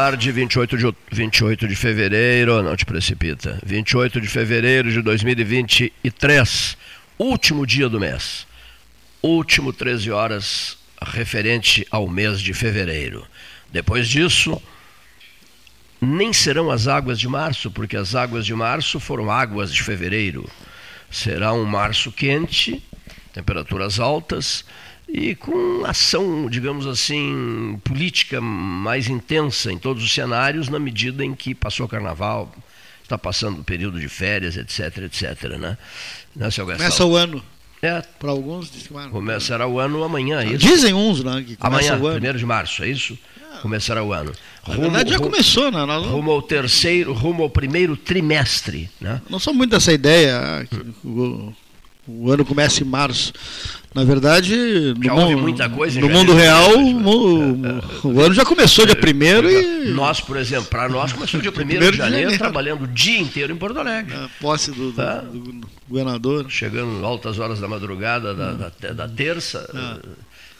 tarde. 28 de, 28 de fevereiro, não te precipita. 28 de fevereiro de 2023, último dia do mês. Último 13 horas referente ao mês de fevereiro. Depois disso, nem serão as águas de março, porque as águas de março foram águas de fevereiro. Será um março quente, temperaturas altas e com ação, digamos assim, política mais intensa em todos os cenários, na medida em que passou o carnaval, está passando o período de férias, etc, etc. Né? Né, Começa o ano. É. Para alguns, diz que Começará o ano amanhã, é isso? Dizem uns, né? Que amanhã, primeiro de março, é isso? É. Começará o ano. Rumo, Na verdade já rumo, começou, né? Nós... Rumo ao terceiro, rumo ao primeiro trimestre, né? Não sou muito dessa ideia, que o, o ano começa em março. Na verdade, no, mundo, muita coisa no mundo real, o, o, ano já começou dia 1 e. Nós, por exemplo, para nós começou dia 1 de janeiro, janeiro, trabalhando o dia inteiro em Porto Alegre. A posse do, tá? do, do governador. Chegando altas horas da madrugada da, da, da terça. Ah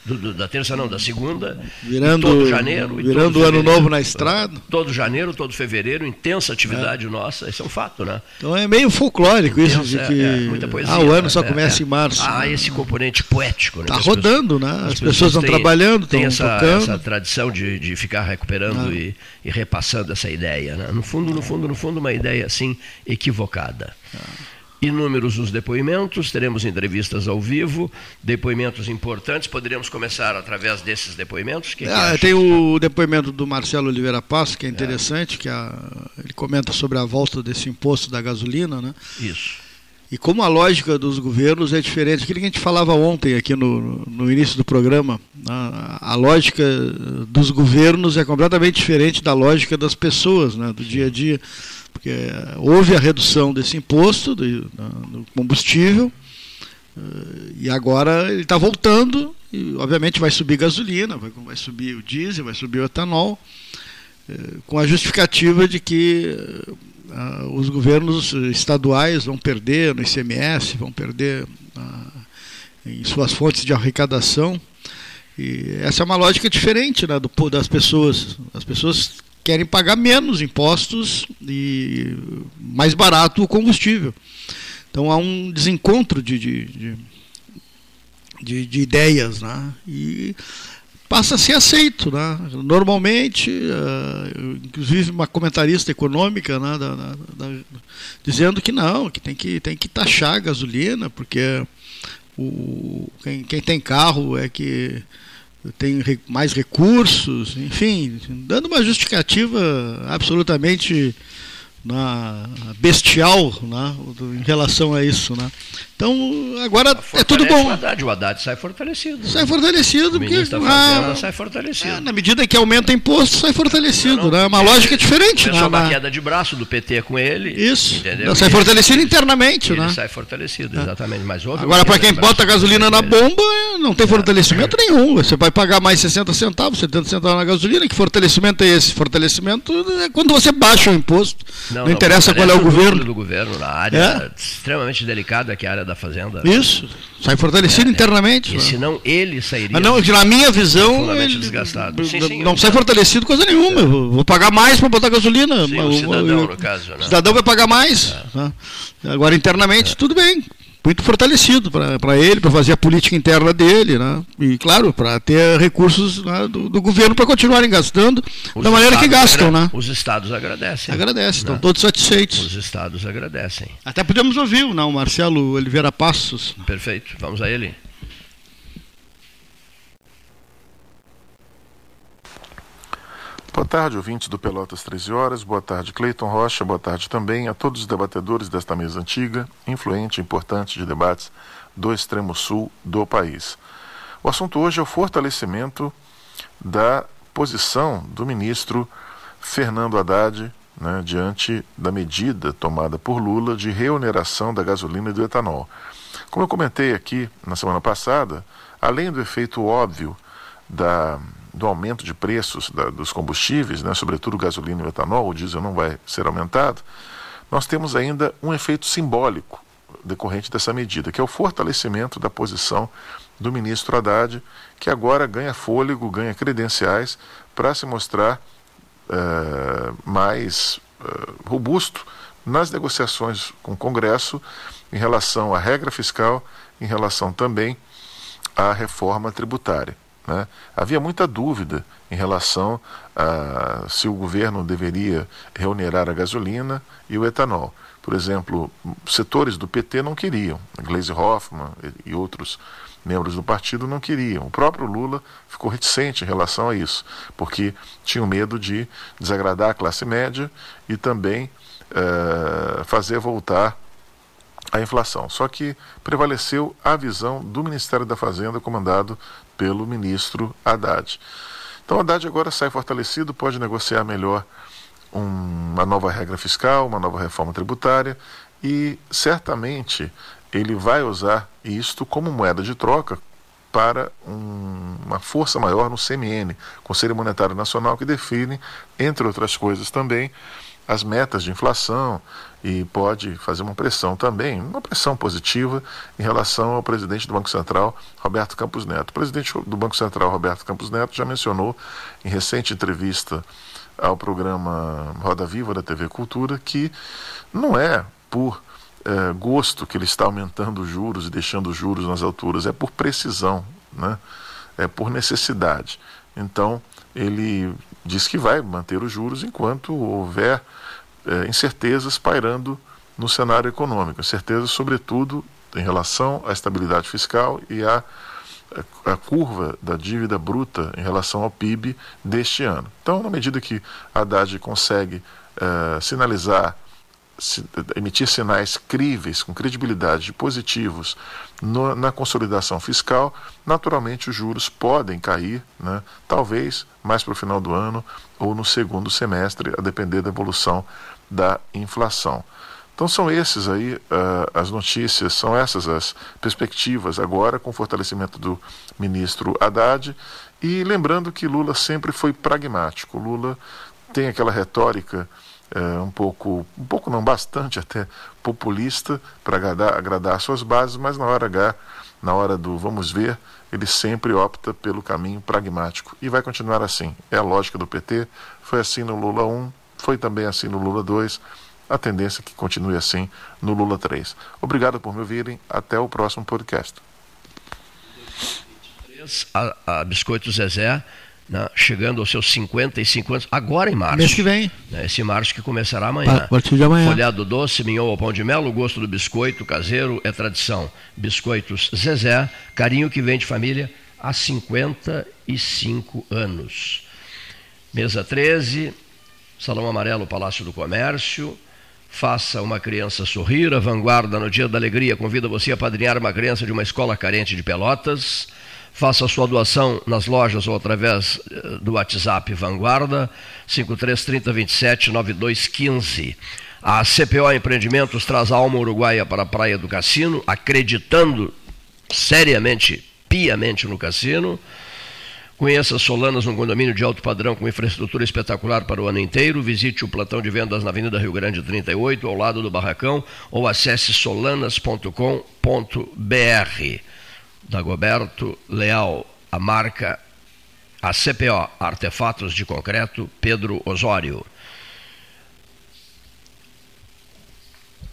do, do, da terça não, da segunda, virando, todo janeiro. Virando o ano novo na estrada. Todo janeiro, todo fevereiro, intensa atividade é. nossa, isso é um fato, né? Então é meio folclórico isso de que é, muita poesia, ah, o ano só é, começa é. em março. Ah, né? esse componente poético. Está né? rodando, pessoas, né? As, as pessoas estão trabalhando, estão essa, tocando. essa tradição de, de ficar recuperando ah. e, e, repassando essa ideia. Né? No fundo, no fundo, no fundo, uma ideia assim equivocada. Ah inúmeros os depoimentos, teremos entrevistas ao vivo, depoimentos importantes. Poderíamos começar através desses depoimentos? Que ah, tem o depoimento do Marcelo Oliveira Passo, que é interessante, é. que a, ele comenta sobre a volta desse imposto da gasolina. Né? Isso. E como a lógica dos governos é diferente, aquilo que a gente falava ontem aqui no, no início do programa, a, a lógica dos governos é completamente diferente da lógica das pessoas, né, do dia a dia porque houve a redução desse imposto do, combustível eh, e agora ele está voltando e obviamente vai subir gasolina, vai, vai, subir o diesel, vai subir o etanol, eh, com a justificativa de que os governos estaduais vão perder no ICMS, vão perder uh, em suas fontes de arrecadação. E essa é uma lógica diferente né, do, das pessoas. As pessoas querem pagar menos impostos e mais barato o combustível. Então há um desencontro de, de, de, de, de ideias, né? E passa a ser aceito, né? Normalmente, uh, inclusive uma comentarista econômica, né, da, da, da, dizendo que não, que tem que tem que taxar a gasolina, porque o, quem, quem tem carro é que tem mais recursos, enfim, dando uma justificativa absolutamente na bestial né, em relação a isso. Né. Então, agora é tudo bom. O Haddad, o Haddad sai fortalecido. Sai fortalecido, o porque. Ah, sai fortalecido. Ah, na medida que aumenta imposto, sai fortalecido. Não, não, né? Uma lógica diferente. Né, uma queda de braço do PT com ele. Isso. Entendeu? Sai fortalecido internamente. Ele né? sai fortalecido, é. exatamente. Mas agora, para quem bota gasolina na bomba, não tem fortalecimento nenhum. Você vai pagar mais 60 centavos, 70 centavos na gasolina. Que fortalecimento é esse? Fortalecimento é quando você baixa o imposto. Não, não interessa qual é o governo. do governo, na área é? extremamente delicada que é a área da fazenda. Isso, sai fortalecido é, internamente. E né? senão ele sairia. Mas não, na minha visão, ele, desgastado. Sim, sim, não sai fortalecido coisa nenhuma. É. Vou pagar mais para botar gasolina. Sim, o cidadão, no caso. Né? O cidadão vai pagar mais. É. Né? Agora, internamente, é. tudo bem muito fortalecido para ele, para fazer a política interna dele, né? e claro, para ter recursos né, do, do, governo para continuarem gastando os da maneira que gastam. Né? Os estados agradecem. Agradecem, estão né? todos satisfeitos. Os estados agradecem. Até podemos ouvir não, o Marcelo Oliveira Passos. Perfeito, vamos a ele. Boa tarde, ouvintes do Pelotas 13 Horas. Boa tarde, Cleiton Rocha. Boa tarde também a todos os debatedores desta mesa antiga, influente e importante de debates do extremo sul do país. O assunto hoje é o fortalecimento da posição do ministro Fernando Haddad né, diante da medida tomada por Lula de reoneração da gasolina e do etanol. Como eu comentei aqui na semana passada, além do efeito óbvio da do aumento de preços da, dos combustíveis, né, sobretudo gasolina e etanol, o diesel não vai ser aumentado, nós temos ainda um efeito simbólico decorrente dessa medida, que é o fortalecimento da posição do ministro Haddad, que agora ganha fôlego, ganha credenciais para se mostrar uh, mais uh, robusto nas negociações com o Congresso em relação à regra fiscal, em relação também à reforma tributária. Né? Havia muita dúvida em relação a se o governo deveria reonerar a gasolina e o etanol. Por exemplo, setores do PT não queriam, Gleisi Hoffmann e outros membros do partido não queriam. O próprio Lula ficou reticente em relação a isso, porque tinham medo de desagradar a classe média e também uh, fazer voltar a inflação. Só que prevaleceu a visão do Ministério da Fazenda, comandado pelo ministro Haddad. Então, Haddad agora sai fortalecido, pode negociar melhor uma nova regra fiscal, uma nova reforma tributária e certamente ele vai usar isto como moeda de troca para um, uma força maior no CMN, Conselho Monetário Nacional, que define, entre outras coisas também, as metas de inflação e pode fazer uma pressão também, uma pressão positiva em relação ao presidente do Banco Central, Roberto Campos Neto. O presidente do Banco Central, Roberto Campos Neto, já mencionou em recente entrevista ao programa Roda Viva da TV Cultura que não é por é, gosto que ele está aumentando os juros e deixando os juros nas alturas, é por precisão, né? é por necessidade. Então, ele diz que vai manter os juros enquanto houver é, incertezas pairando no cenário econômico, incertezas, sobretudo, em relação à estabilidade fiscal e à, à curva da dívida bruta em relação ao PIB deste ano. Então, na medida que a Haddad consegue é, sinalizar emitir sinais críveis, com credibilidade positivos no, na consolidação fiscal, naturalmente os juros podem cair, né, talvez mais para o final do ano ou no segundo semestre, a depender da evolução da inflação. Então são esses aí uh, as notícias, são essas as perspectivas agora com o fortalecimento do ministro Haddad e lembrando que Lula sempre foi pragmático. Lula tem aquela retórica é, um pouco, um pouco não bastante até populista para agradar, agradar suas bases, mas na hora H, na hora do vamos ver, ele sempre opta pelo caminho pragmático e vai continuar assim. É a lógica do PT, foi assim no Lula 1, foi também assim no Lula 2, a tendência é que continue assim no Lula 3. Obrigado por me ouvirem, até o próximo podcast. A, a Biscoito Zezé né, chegando aos seus 55 anos, agora em março. Mês que vem. Né, esse março que começará amanhã. A partir de amanhã. Folhado doce, mignon ao pão de mel, o gosto do biscoito caseiro é tradição. Biscoitos Zezé, carinho que vem de família há 55 anos. Mesa 13, Salão Amarelo, Palácio do Comércio. Faça uma criança sorrir. A Vanguarda, no Dia da Alegria, convida você a padrinhar uma criança de uma escola carente de Pelotas. Faça sua doação nas lojas ou através eh, do WhatsApp Vanguarda 533027 9215. A CPO Empreendimentos traz a alma uruguaia para a Praia do Cassino, acreditando seriamente, piamente no cassino. Conheça Solanas, um condomínio de alto padrão com infraestrutura espetacular para o ano inteiro. Visite o platão de vendas na Avenida Rio Grande 38, ao lado do Barracão, ou acesse solanas.com.br. Dagoberto Leal, a marca a CPO, Artefatos de Concreto, Pedro Osório.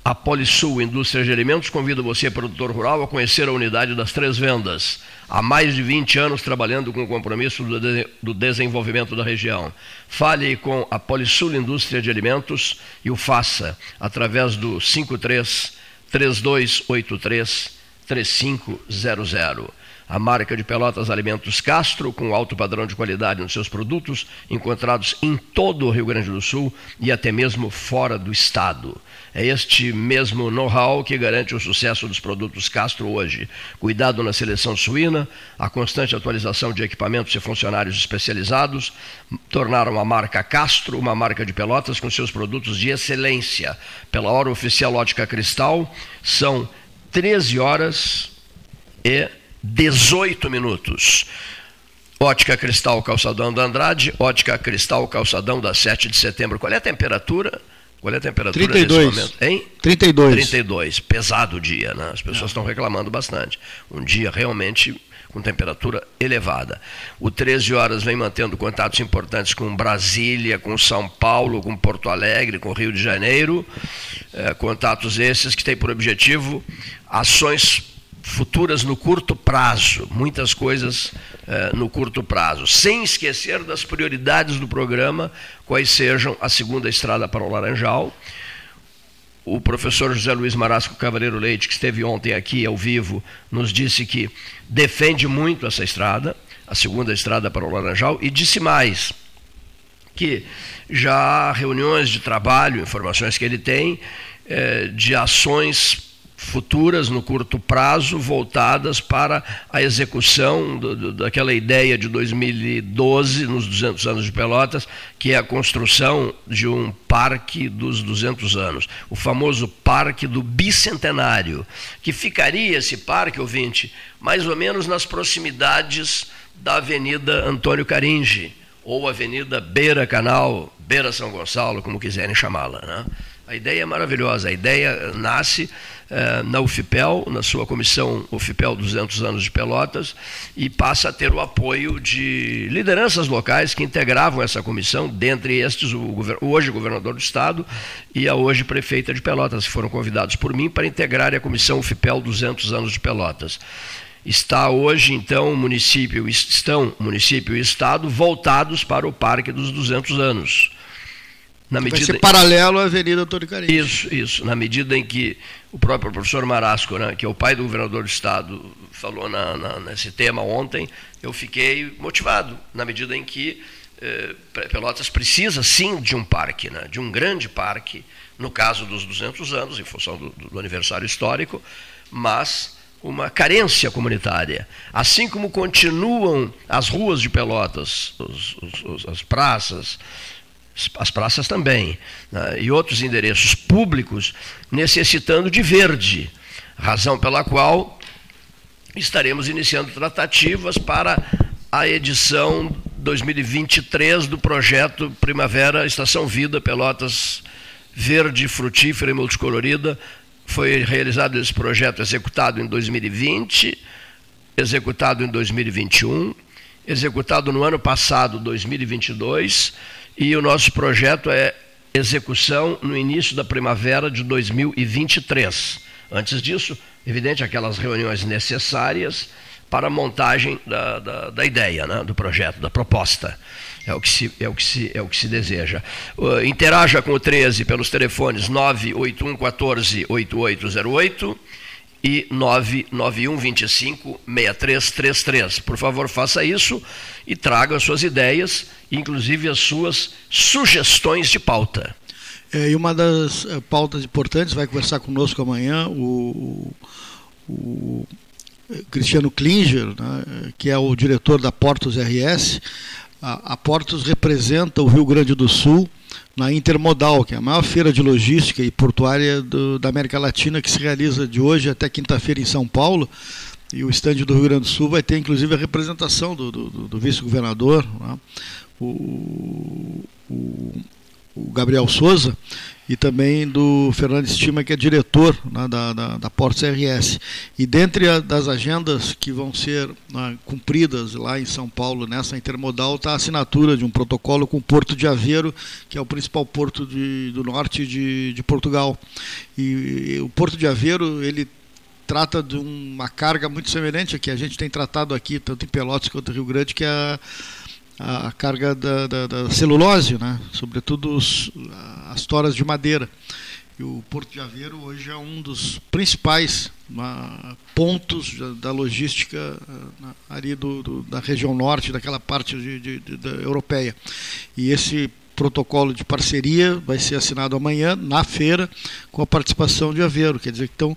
A Polisul Indústria de Alimentos convida você, produtor rural, a conhecer a unidade das Três Vendas. Há mais de 20 anos trabalhando com o compromisso do, de, do desenvolvimento da região. Fale com a Polisul Indústria de Alimentos e o faça através do 53 3283 3500. A marca de Pelotas Alimentos Castro, com alto padrão de qualidade nos seus produtos, encontrados em todo o Rio Grande do Sul e até mesmo fora do estado. É este mesmo know-how que garante o sucesso dos produtos Castro hoje. Cuidado na seleção suína, a constante atualização de equipamentos e funcionários especializados tornaram a marca Castro uma marca de Pelotas com seus produtos de excelência. Pela hora oficial Ótica Cristal, são 13 horas e 18 minutos. Ótica Cristal Calçadão da Andrade, Ótica Cristal Calçadão da 7 de setembro. Qual é a temperatura? Qual é a temperatura 32. nesse momento? Hein? 32. 32. Pesado o dia, né? As pessoas estão reclamando bastante. Um dia realmente com temperatura elevada. O 13 horas vem mantendo contatos importantes com Brasília, com São Paulo, com Porto Alegre, com Rio de Janeiro. É, contatos esses que têm por objetivo ações futuras no curto prazo, muitas coisas eh, no curto prazo, sem esquecer das prioridades do programa, quais sejam a segunda estrada para o Laranjal. O professor José Luiz Marasco Cavaleiro Leite, que esteve ontem aqui ao vivo, nos disse que defende muito essa estrada, a segunda estrada para o Laranjal, e disse mais, que já há reuniões de trabalho, informações que ele tem, eh, de ações futuras no curto prazo voltadas para a execução do, do, daquela ideia de 2012, nos 200 anos de Pelotas, que é a construção de um parque dos 200 anos, o famoso Parque do Bicentenário, que ficaria esse parque, ouvinte, mais ou menos nas proximidades da Avenida Antônio Caringe, ou Avenida Beira Canal, Beira São Gonçalo, como quiserem chamá-la. Né? A ideia é maravilhosa, a ideia nasce na UFIPEL, na sua comissão UFIPEL 200 anos de Pelotas, e passa a ter o apoio de lideranças locais que integravam essa comissão, dentre estes o, hoje governador do estado e a hoje prefeita de Pelotas, que foram convidados por mim para integrar a comissão UFIPEL 200 anos de Pelotas. Está hoje, então, o município, estão município e estado voltados para o Parque dos 200 anos. Na medida... Vai ser paralelo à Avenida Antônio. Isso, isso. Na medida em que o próprio professor Marasco, né, que é o pai do governador do Estado, falou na, na, nesse tema ontem, eu fiquei motivado, na medida em que eh, Pelotas precisa sim de um parque, né, de um grande parque, no caso dos 200 anos, em função do, do aniversário histórico, mas uma carência comunitária. Assim como continuam as ruas de Pelotas, os, os, as praças, as praças também, né, e outros endereços públicos necessitando de verde, razão pela qual estaremos iniciando tratativas para a edição 2023 do projeto Primavera Estação Vida Pelotas Verde, Frutífera e Multicolorida. Foi realizado esse projeto executado em 2020, executado em 2021, executado no ano passado, 2022 e o nosso projeto é execução no início da primavera de 2023. Antes disso, evidente, aquelas reuniões necessárias para a montagem da, da, da ideia, né, do projeto, da proposta. É o que se, é o que se, é o que se deseja. Uh, interaja com o 13 pelos telefones 981 14 8808 e 991 25 6333. Por favor, faça isso e traga as suas ideias, inclusive as suas sugestões de pauta. É, e uma das eh, pautas importantes vai conversar conosco amanhã o, o Cristiano Klinger, né, que é o diretor da Portos RS. A, a Portos representa o Rio Grande do Sul na Intermodal, que é a maior feira de logística e portuária do, da América Latina, que se realiza de hoje até quinta-feira em São Paulo. E o estande do Rio Grande do Sul vai ter, inclusive, a representação do, do, do vice-governador, né? o, o, o Gabriel Souza, e também do Fernando Estima, que é diretor né, da, da, da Portos RS. E dentre a, das agendas que vão ser né, cumpridas lá em São Paulo, nessa intermodal, está a assinatura de um protocolo com o Porto de Aveiro, que é o principal porto de, do norte de, de Portugal. E, e o Porto de Aveiro, ele trata de uma carga muito semelhante a que a gente tem tratado aqui, tanto em Pelotas quanto em Rio Grande, que é a a, carga da, da, da, celulose, né? sobretudo os, as toras de madeira. E o Porto de Aveiro hoje é um dos principais uma, pontos da, logística na, ali do, do, da região norte, daquela parte de, de, de, da europeia. E esse protocolo de parceria vai ser assinado amanhã na feira com a participação de Aveiro. Quer dizer, então,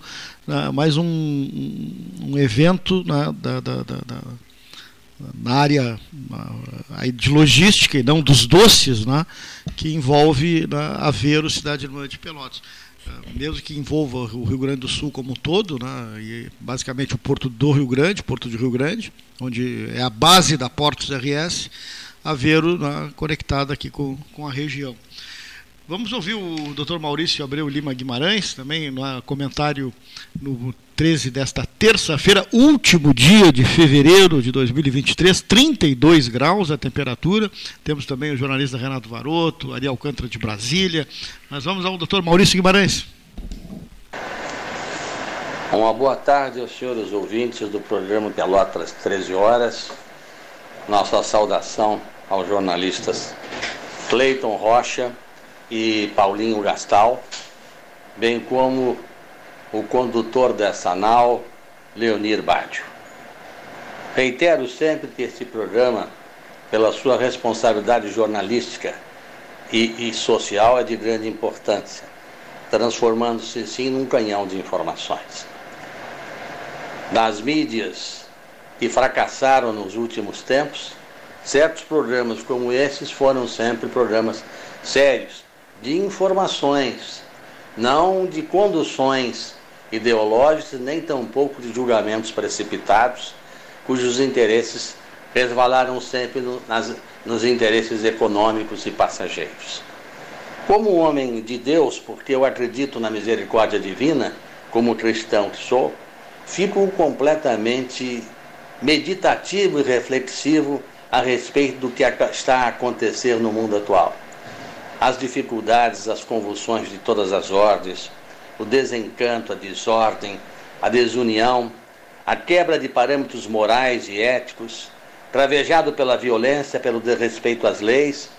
mais um, um evento né, da, da, da na área de logística e não dos doces, né, que envolve né, Aveiro, cidade irmã de Pelotas. Eh, mesmo que envolva o Rio Grande do Sul como um todo, né, e basicamente o porto do Rio Grande, Porto de Rio Grande, onde é a base da Portos RS, Aveiro né, conectada aqui com, com a região. Vamos ouvir o Dr. Maurício Abreu Lima Guimarães, também no comentário no 13 desta terça-feira, último dia de fevereiro de 2023, 32 graus a temperatura. Temos também o jornalista Renato Varoto, Ari Alcântara de Brasília. Mas vamos ao doutor Maurício Guimarães. Uma boa tarde aos senhores ouvintes do programa Pelotas 13 horas. Nossa saudação aos jornalistas Cleiton Rocha e Paulinho Gastal, bem como o condutor dessa nau, Leonir Bádio. Reitero sempre que este programa, pela sua responsabilidade jornalística e, e social, é de grande importância, transformando-se sim num canhão de informações. Das mídias que fracassaram nos últimos tempos, certos programas como esses foram sempre programas sérios, de informações, não de conduções ideológicos, nem tampouco de julgamentos precipitados, cujos interesses resvalaram sempre no, nas, nos interesses econômicos e passageiros. Como homem de Deus, porque eu acredito na misericórdia divina, como cristão que sou, fico completamente meditativo e reflexivo a respeito do que está a acontecer no mundo atual. As dificuldades, as convulsões de todas as ordens, o desencanto, a desordem, a desunião, a quebra de parâmetros morais e éticos, travejado pela violência, pelo desrespeito às leis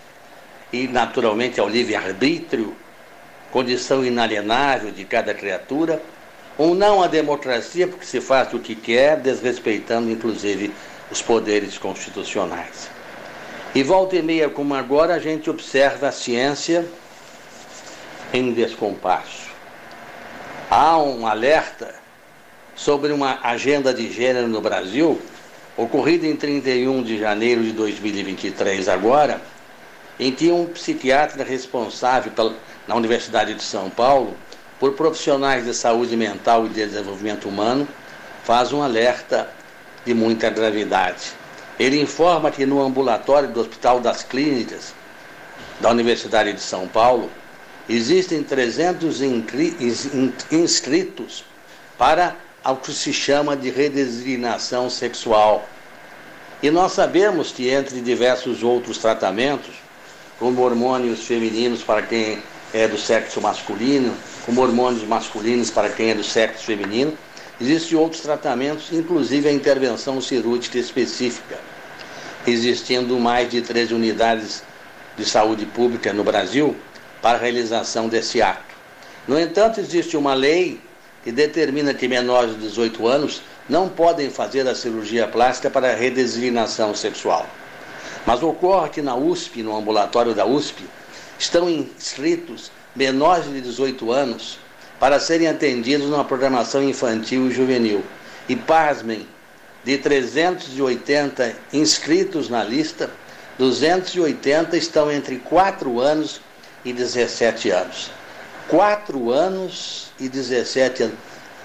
e, naturalmente, ao livre-arbítrio, condição inalienável de cada criatura, ou não à democracia, porque se faz o que quer, desrespeitando, inclusive, os poderes constitucionais. E volta e meia, como agora, a gente observa a ciência em descompasso há um alerta sobre uma agenda de gênero no Brasil, ocorrida em 31 de janeiro de 2023, agora, em que um psiquiatra responsável pela, na Universidade de São Paulo por profissionais de saúde mental e de desenvolvimento humano faz um alerta de muita gravidade. Ele informa que no ambulatório do Hospital das Clínicas da Universidade de São Paulo existem 300 inscritos para o que se chama de redesignação sexual. E nós sabemos que entre diversos outros tratamentos, como hormônios femininos para quem é do sexo masculino, como hormônios masculinos para quem é do sexo feminino, existem outros tratamentos, inclusive a intervenção cirúrgica específica, existindo mais de 13 unidades de saúde pública no Brasil, para a realização desse ato. No entanto, existe uma lei que determina que menores de 18 anos não podem fazer a cirurgia plástica para redesignação sexual. Mas ocorre que na USP, no ambulatório da USP, estão inscritos menores de 18 anos para serem atendidos numa programação infantil e juvenil. E pasmem, de 380 inscritos na lista, 280 estão entre 4 anos e 17 anos. 4 anos e 17 anos.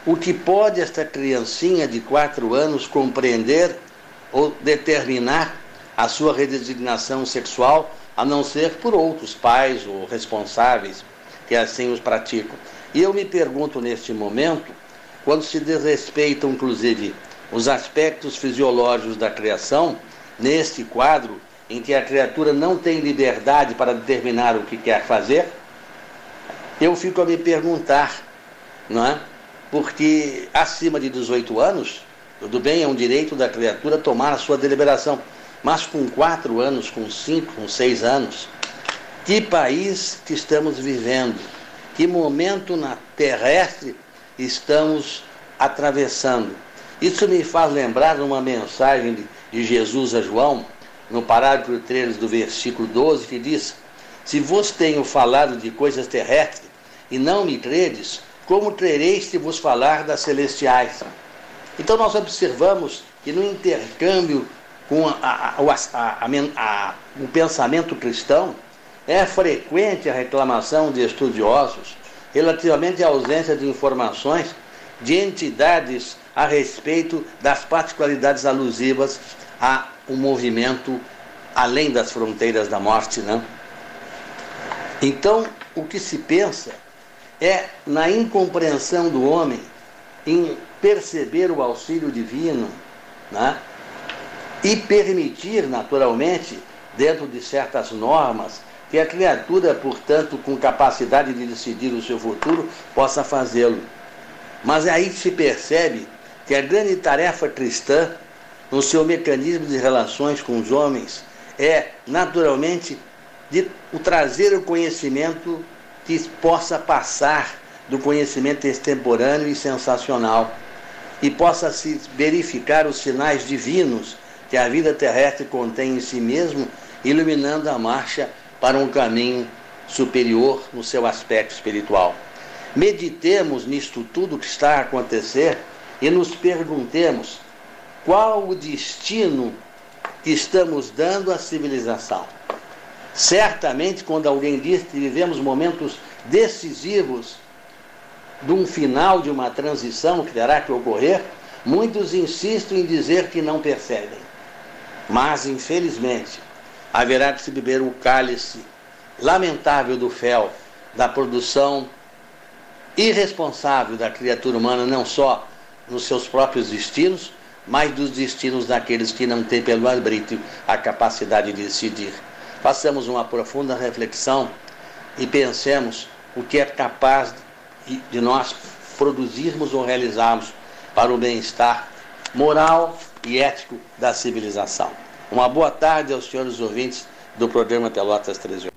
O que pode esta criancinha de 4 anos compreender ou determinar a sua redesignação sexual, a não ser por outros pais ou responsáveis que assim os praticam? E eu me pergunto neste momento, quando se desrespeitam, inclusive, os aspectos fisiológicos da criação, neste quadro, em que a criatura não tem liberdade para determinar o que quer fazer, eu fico a me perguntar, não é? Porque acima de 18 anos, tudo bem, é um direito da criatura tomar a sua deliberação, mas com 4 anos, com 5, com 6 anos, que país que estamos vivendo? Que momento na terrestre estamos atravessando? Isso me faz lembrar uma mensagem de Jesus a João, no parágrafo 3 do versículo 12, que diz: Se vos tenho falado de coisas terrestres e não me credes, como crereis se vos falar das celestiais? Então nós observamos que no intercâmbio com a, a, a, o pensamento cristão, é frequente a reclamação de estudiosos relativamente à ausência de informações de entidades a respeito das particularidades alusivas a um movimento além das fronteiras da morte, né? Então, o que se pensa é na incompreensão do homem em perceber o auxílio divino né? e permitir, naturalmente, dentro de certas normas, que a criatura, portanto, com capacidade de decidir o seu futuro, possa fazê-lo. Mas aí se percebe que a grande tarefa cristã, no seu mecanismo de relações com os homens, é, naturalmente, de o trazer o conhecimento que possa passar do conhecimento extemporâneo e sensacional e possa se verificar os sinais divinos que a vida terrestre contém em si mesmo, iluminando a marcha para um caminho superior no seu aspecto espiritual. Meditemos nisto tudo que está a acontecer e nos perguntemos qual o destino que estamos dando à civilização. Certamente, quando alguém diz que vivemos momentos decisivos de um final de uma transição que terá que ocorrer, muitos insistem em dizer que não percebem. Mas, infelizmente, haverá que se beber o cálice lamentável do fel, da produção irresponsável da criatura humana, não só nos seus próprios destinos, mas dos destinos daqueles que não têm pelo arbítrio a capacidade de decidir. Façamos uma profunda reflexão e pensemos o que é capaz de nós produzirmos ou realizarmos para o bem-estar moral e ético da civilização. Uma boa tarde aos senhores ouvintes do programa Pelotas 13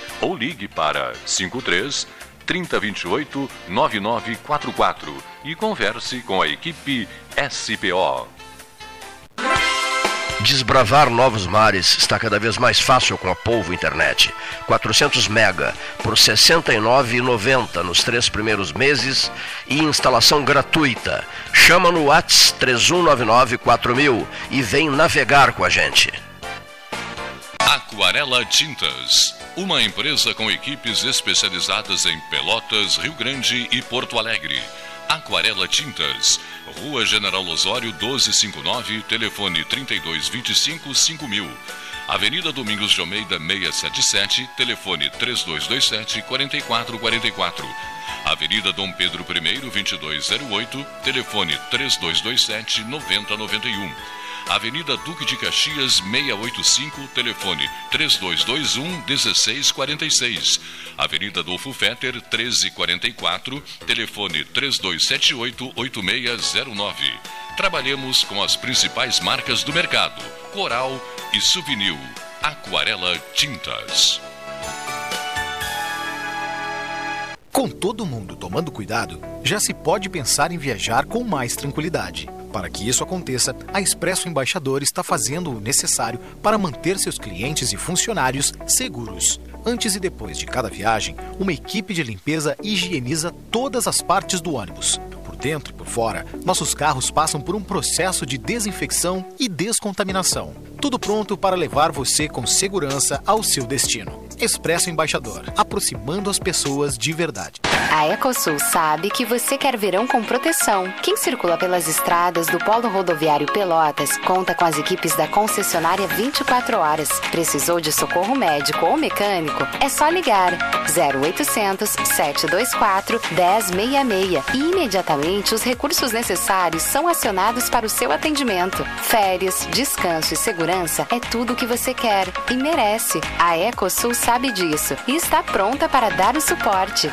ou ligue para 53 3028 9944 e converse com a equipe SPO. Desbravar novos mares está cada vez mais fácil com a Polvo Internet. 400 mega por R$ 69,90 nos três primeiros meses e instalação gratuita. Chama no Whats 3199 4000 e vem navegar com a gente. Aquarela Tintas uma empresa com equipes especializadas em Pelotas, Rio Grande e Porto Alegre. Aquarela Tintas, Rua General Osório 1259, telefone 3225 5000. Avenida Domingos de Almeida 677, telefone 3227 4444. Avenida Dom Pedro I 2208, telefone 3227 9091. Avenida Duque de Caxias 685, telefone 3221 1646. Avenida Adolfo Fetter 1344, telefone 3278 8609. Trabalhamos com as principais marcas do mercado: Coral e Souvenir. Aquarela Tintas. Com todo mundo tomando cuidado, já se pode pensar em viajar com mais tranquilidade. Para que isso aconteça, a Expresso Embaixador está fazendo o necessário para manter seus clientes e funcionários seguros. Antes e depois de cada viagem, uma equipe de limpeza higieniza todas as partes do ônibus. Por dentro e por fora, nossos carros passam por um processo de desinfecção e descontaminação. Tudo pronto para levar você com segurança ao seu destino. Expresso Embaixador, aproximando as pessoas de verdade. A Ecosul sabe que você quer verão com proteção. Quem circula pelas estradas do Polo Rodoviário Pelotas conta com as equipes da concessionária 24 horas. Precisou de socorro médico ou mecânico? É só ligar 0800 724 1066 e imediatamente os recursos necessários são acionados para o seu atendimento. Férias, descanso e segurança é tudo o que você quer e merece. A Ecosul sabe disso e está pronta para dar o suporte.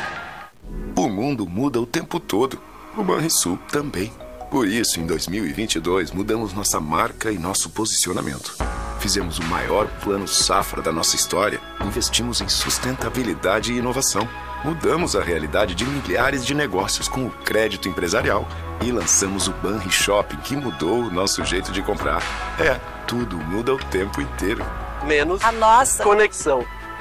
O mundo muda o tempo todo. O Banrisul também. Por isso, em 2022, mudamos nossa marca e nosso posicionamento. Fizemos o maior plano safra da nossa história. Investimos em sustentabilidade e inovação. Mudamos a realidade de milhares de negócios com o crédito empresarial. E lançamos o Banri Shopping, que mudou o nosso jeito de comprar. É, tudo muda o tempo inteiro. Menos a nossa conexão.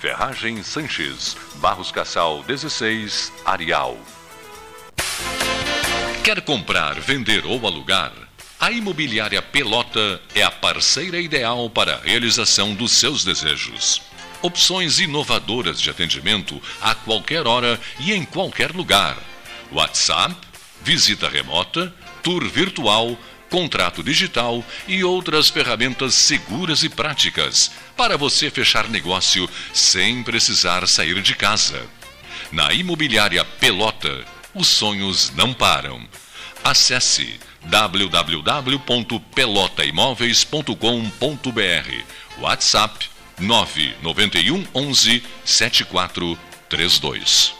Ferragem Sanches, Barros Cassal 16, Arial. Quer comprar, vender ou alugar? A Imobiliária Pelota é a parceira ideal para a realização dos seus desejos. Opções inovadoras de atendimento a qualquer hora e em qualquer lugar. WhatsApp, visita remota, tour virtual, contrato digital e outras ferramentas seguras e práticas para você fechar negócio sem precisar sair de casa. Na Imobiliária Pelota, os sonhos não param. Acesse www.pelotaimoveis.com.br WhatsApp 991 11 7432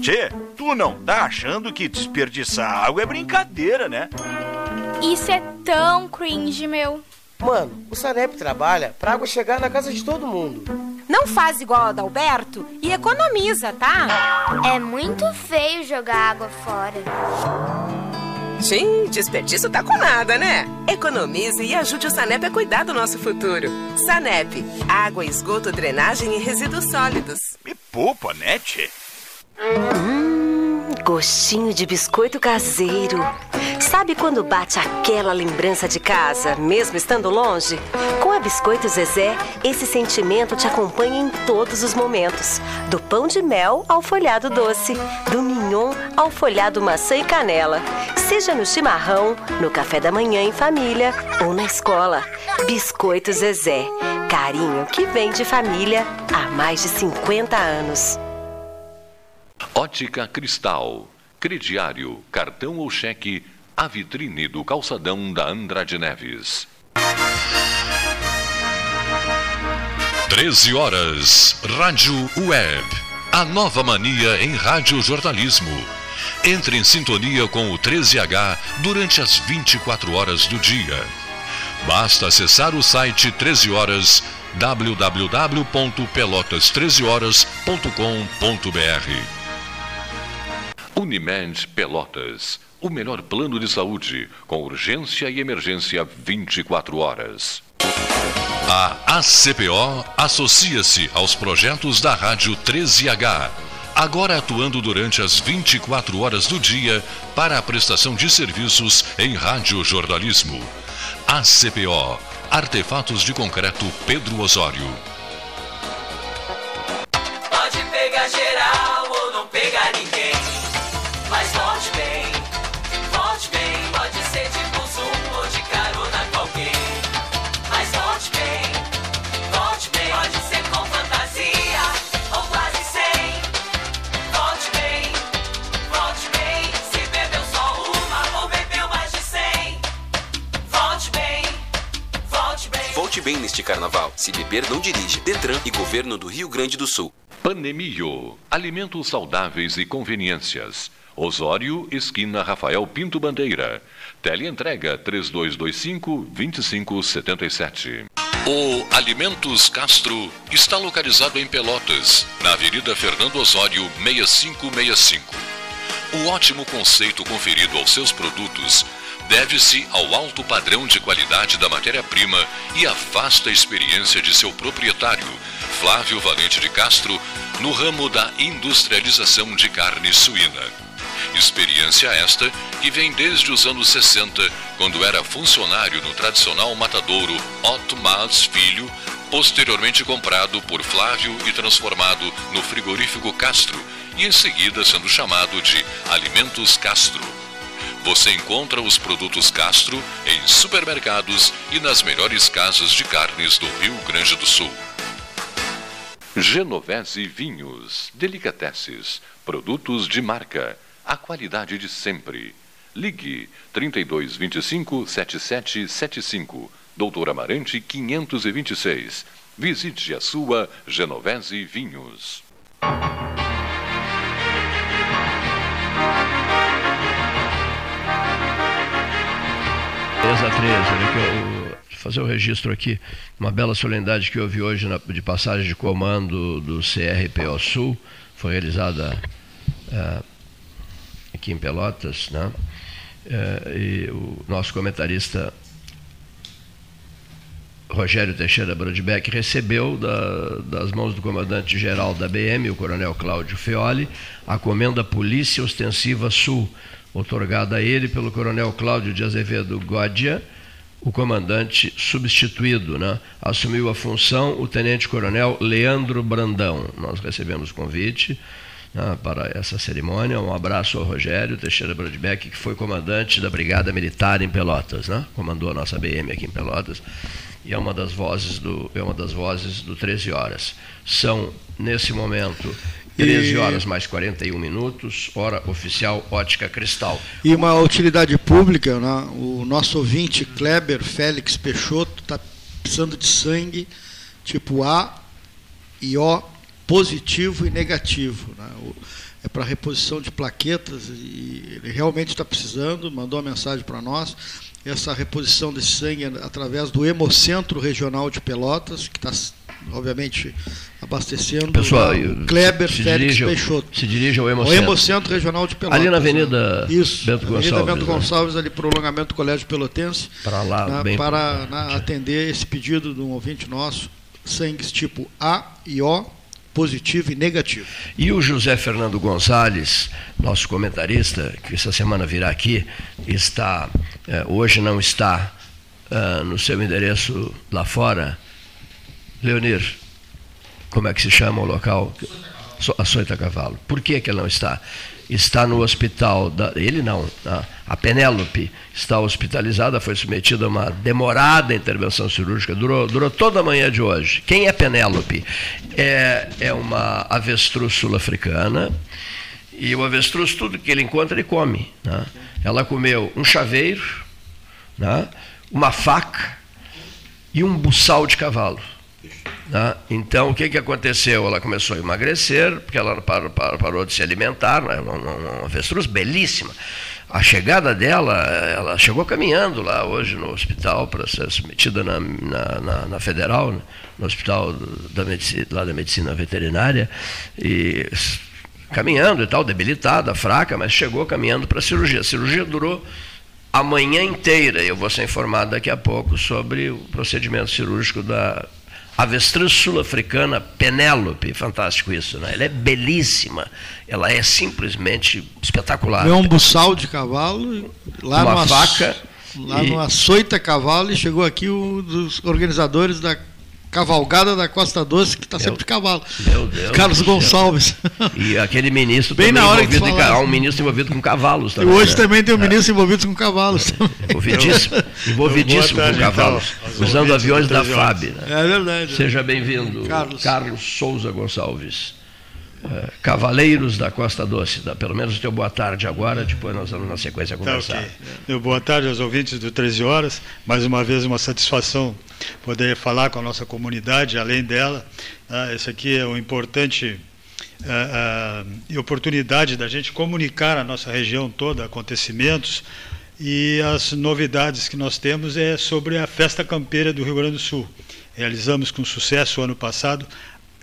Tchê, tu não tá achando que desperdiçar água é brincadeira, né? Isso é tão cringe, meu. Mano, o Sanep trabalha pra água chegar na casa de todo mundo. Não faz igual a Adalberto e economiza, tá? É muito feio jogar água fora. Sim, desperdício tá com nada, né? Economize e ajude o Sanep a cuidar do nosso futuro. Sanep, água, esgoto, drenagem e resíduos sólidos. Me poupa, né, tchê? Hum, gostinho de biscoito caseiro. Sabe quando bate aquela lembrança de casa, mesmo estando longe? Com a Biscoito Zezé, esse sentimento te acompanha em todos os momentos. Do pão de mel ao folhado doce, do mignon ao folhado maçã e canela. Seja no chimarrão, no café da manhã em família ou na escola. Biscoito Zezé. Carinho que vem de família há mais de 50 anos. Ótica Cristal. Crediário, cartão ou cheque, a vitrine do calçadão da Andrade Neves. 13 horas. Rádio Web. A nova mania em radiojornalismo. Entre em sintonia com o 13H durante as 24 horas do dia. Basta acessar o site 13 horas www.pelotas13horas.com.br. Unimed Pelotas. O melhor plano de saúde, com urgência e emergência 24 horas. A ACPO associa-se aos projetos da Rádio 13H, agora atuando durante as 24 horas do dia para a prestação de serviços em radiojornalismo. ACPO, Artefatos de Concreto Pedro Osório. Bem neste carnaval. Se beber, não dirige. Detran e Governo do Rio Grande do Sul. Panemio, alimentos saudáveis e conveniências. Osório, esquina Rafael Pinto Bandeira. Teleentrega 3225-2577. O Alimentos Castro está localizado em Pelotas, na Avenida Fernando Osório 6565. O ótimo conceito conferido aos seus produtos deve-se ao alto padrão de qualidade da matéria-prima e à vasta experiência de seu proprietário, Flávio Valente de Castro, no ramo da industrialização de carne suína. Experiência esta que vem desde os anos 60, quando era funcionário no tradicional matadouro Otto Mas Filho, posteriormente comprado por Flávio e transformado no frigorífico Castro, e em seguida sendo chamado de Alimentos Castro. Você encontra os produtos Castro em supermercados e nas melhores casas de carnes do Rio Grande do Sul. Genovese Vinhos, Delicateces, produtos de marca, a qualidade de sempre. Ligue 3225 7775, Doutor Amarante 526. Visite a sua Genovese Vinhos. 3 a 13, olha que eu fazer o registro aqui, uma bela solenidade que houve hoje na, de passagem de comando do CRPO Sul, foi realizada uh, aqui em Pelotas, né? Uh, e o nosso comentarista Rogério Teixeira Brodbeck recebeu da, das mãos do comandante-geral da BM, o coronel Cláudio Feoli, a comenda Polícia Ostensiva Sul, otorgada a ele pelo coronel Cláudio de Azevedo Gódia, o comandante substituído. Né? Assumiu a função o tenente-coronel Leandro Brandão. Nós recebemos convite né, para essa cerimônia. Um abraço ao Rogério Teixeira Brodbeck, que foi comandante da Brigada Militar em Pelotas, né? comandou a nossa BM aqui em Pelotas e é uma das vozes do é uma das vozes do 13 horas. São nesse momento 13 E- horas mais 41 minutos, hora oficial Ótica Cristal. E uma utilidade pública, né? o nosso ouvinte Kleber Félix Peixoto está precisando de sangue tipo A e O positivo e negativo. né? É para reposição de plaquetas e ele realmente está precisando, mandou uma mensagem para nós. Essa reposição desse sangue é através do Hemocentro Regional de Pelotas, que está, obviamente, abastecendo Pessoal, né, Kleber se Félix dirige Peixoto. se dirige ao O Hemocentro. Hemocentro Regional de Pelotas. Ali na né? Avenida Isso, Bento Avenida Gonçalves, Bento né? Gonçalves, ali prolongamento do Colégio Pelotense. Para lá, né, bem- para né, atender esse pedido de um ouvinte nosso, sangues tipo A e O, positivo e negativo. E o José Fernando Gonzalez, nosso comentarista, que essa semana virá aqui, está, eh, hoje não está ah, no seu endereço lá fora. Leonir, como é que se chama o local? So- Açoita Cavalo. Por que, que ele não está? Está no hospital, da, ele não, a, a Penélope está hospitalizada, foi submetida a uma demorada intervenção cirúrgica, durou, durou toda a manhã de hoje. Quem é Penélope? É, é uma avestruz sul-africana, e o avestruz, tudo que ele encontra, ele come. né? Ela comeu um chaveiro, né? uma faca e um buçal de cavalo. Né? Então, o que, que aconteceu? Ela começou a emagrecer, porque ela parou, parou- parou de se alimentar, né? uma, uma, uma avestruz belíssima. A chegada dela, ela chegou caminhando lá hoje no hospital para ser submetida na, na, na- na federal, né? no hospital da medicina, lá da medicina veterinária, e caminhando e tal, debilitada, fraca, mas chegou caminhando para a cirurgia. A cirurgia durou a manhã inteira. Eu vou ser informado daqui a pouco sobre o procedimento cirúrgico da avestruz sul-africana Penélope. Fantástico isso, né? Ela é belíssima. Ela é simplesmente espetacular. É um buçal de cavalo, lá Uma no aç- faca Lá e- no Açoita Cavalo, e chegou aqui um dos organizadores da Cavalgada da Costa Doce, que está sempre de cavalo. Meu Deus Carlos. Gonçalves. E aquele ministro Bem também na hora que envolvido em, há um ministro envolvido com cavalos E também. hoje né? também tem um ministro envolvido com cavalos. Envolvidíssimo, envolvidíssimo Boa tarde, com cavalos, então, usando aviões da 13 horas. FAB. né? É verdade. Seja bem-vindo, Carlos. Carlos Souza Gonçalves. Eh, Cavaleiros da Costa Doce. Dá pelo menos o teu boa tarde agora, depois nós vamos na sequência Tá, conversar. ok. Meu boa tarde aos ouvintes do 13 Horas. Mais uma vez, uma satisfação poder falar com a nossa comunidade, além dela. Ah, Esse aqui é um importante ah, ah, e oportunidade da gente comunicar a nossa região toda, acontecimentos. E as novidades que nós temos é sobre a Festa Campeira do Rio Grande do Sul. Realizamos com sucesso o ano passado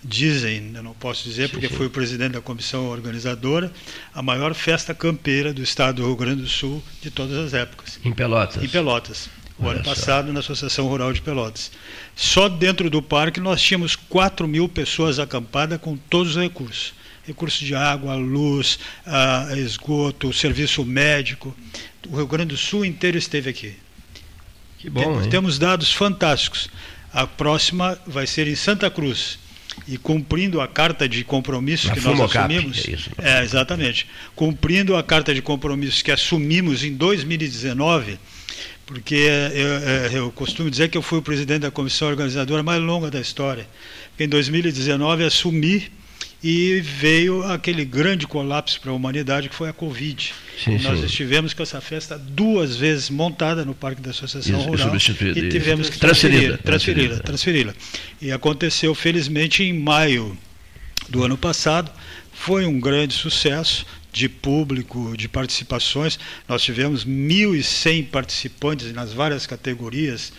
dizem, eu não posso dizer porque fui o presidente da comissão organizadora, a maior festa campeira do estado do Rio Grande do Sul de todas as épocas. Em Pelotas. Em Pelotas. O Olha ano só. passado, na Associação Rural de Pelotas. Só dentro do parque nós tínhamos 4 mil pessoas acampadas com todos os recursos. Recursos de água, luz, ah, esgoto, serviço médico. O Rio Grande do Sul inteiro esteve aqui. Que bom, hein? Temos dados fantásticos. A próxima vai ser em Santa Cruz. E cumprindo a carta de compromisso Na que nós assumimos. é isso, É, exatamente. Cumprindo a carta de compromisso que assumimos em 2019, porque eu, eu costumo dizer que eu fui o presidente da comissão organizadora mais longa da história. Em 2019 assumi e veio aquele grande colapso para a humanidade que foi a Covid. Sim, nós sim. estivemos com essa festa duas vezes montada no Parque da Associação Isso, Rural e isso. tivemos que transferir, transferi-la, transferi-la. E aconteceu felizmente em maio do ano passado. Foi um grande sucesso de público, de participações. Nós tivemos 1.100 participantes nas várias categorias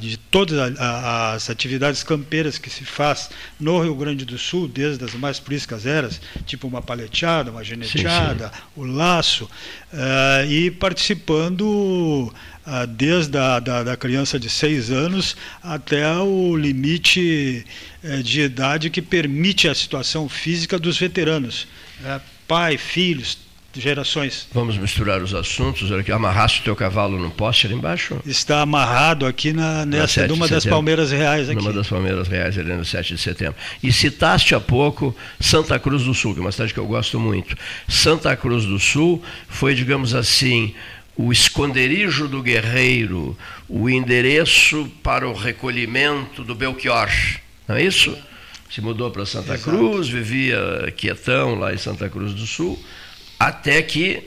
de todas as atividades campeiras que se faz no Rio Grande do Sul, desde as mais priscas eras, tipo uma paleteada, uma geneteada, o laço, ah, e participando ah, desde a da, da criança de seis anos até o limite eh, de idade que permite a situação física dos veteranos, eh, pai, filhos, gerações. Vamos misturar os assuntos. Olha aqui, amarraste o teu cavalo num poste ali embaixo? Está amarrado aqui na, Na nessa, 7 de numa das palmeiras reais aqui. Numa das Palmeiras Reais, ali no 7 de setembro. E citaste há pouco Santa Cruz do Sul, que é uma cidade que eu gosto muito. Santa Cruz do Sul foi, digamos assim, o esconderijo do guerreiro, o endereço para o recolhimento do Belchior. Não é isso? Se mudou para Santa Exato. Cruz, vivia quietão lá em Santa Cruz do Sul, até que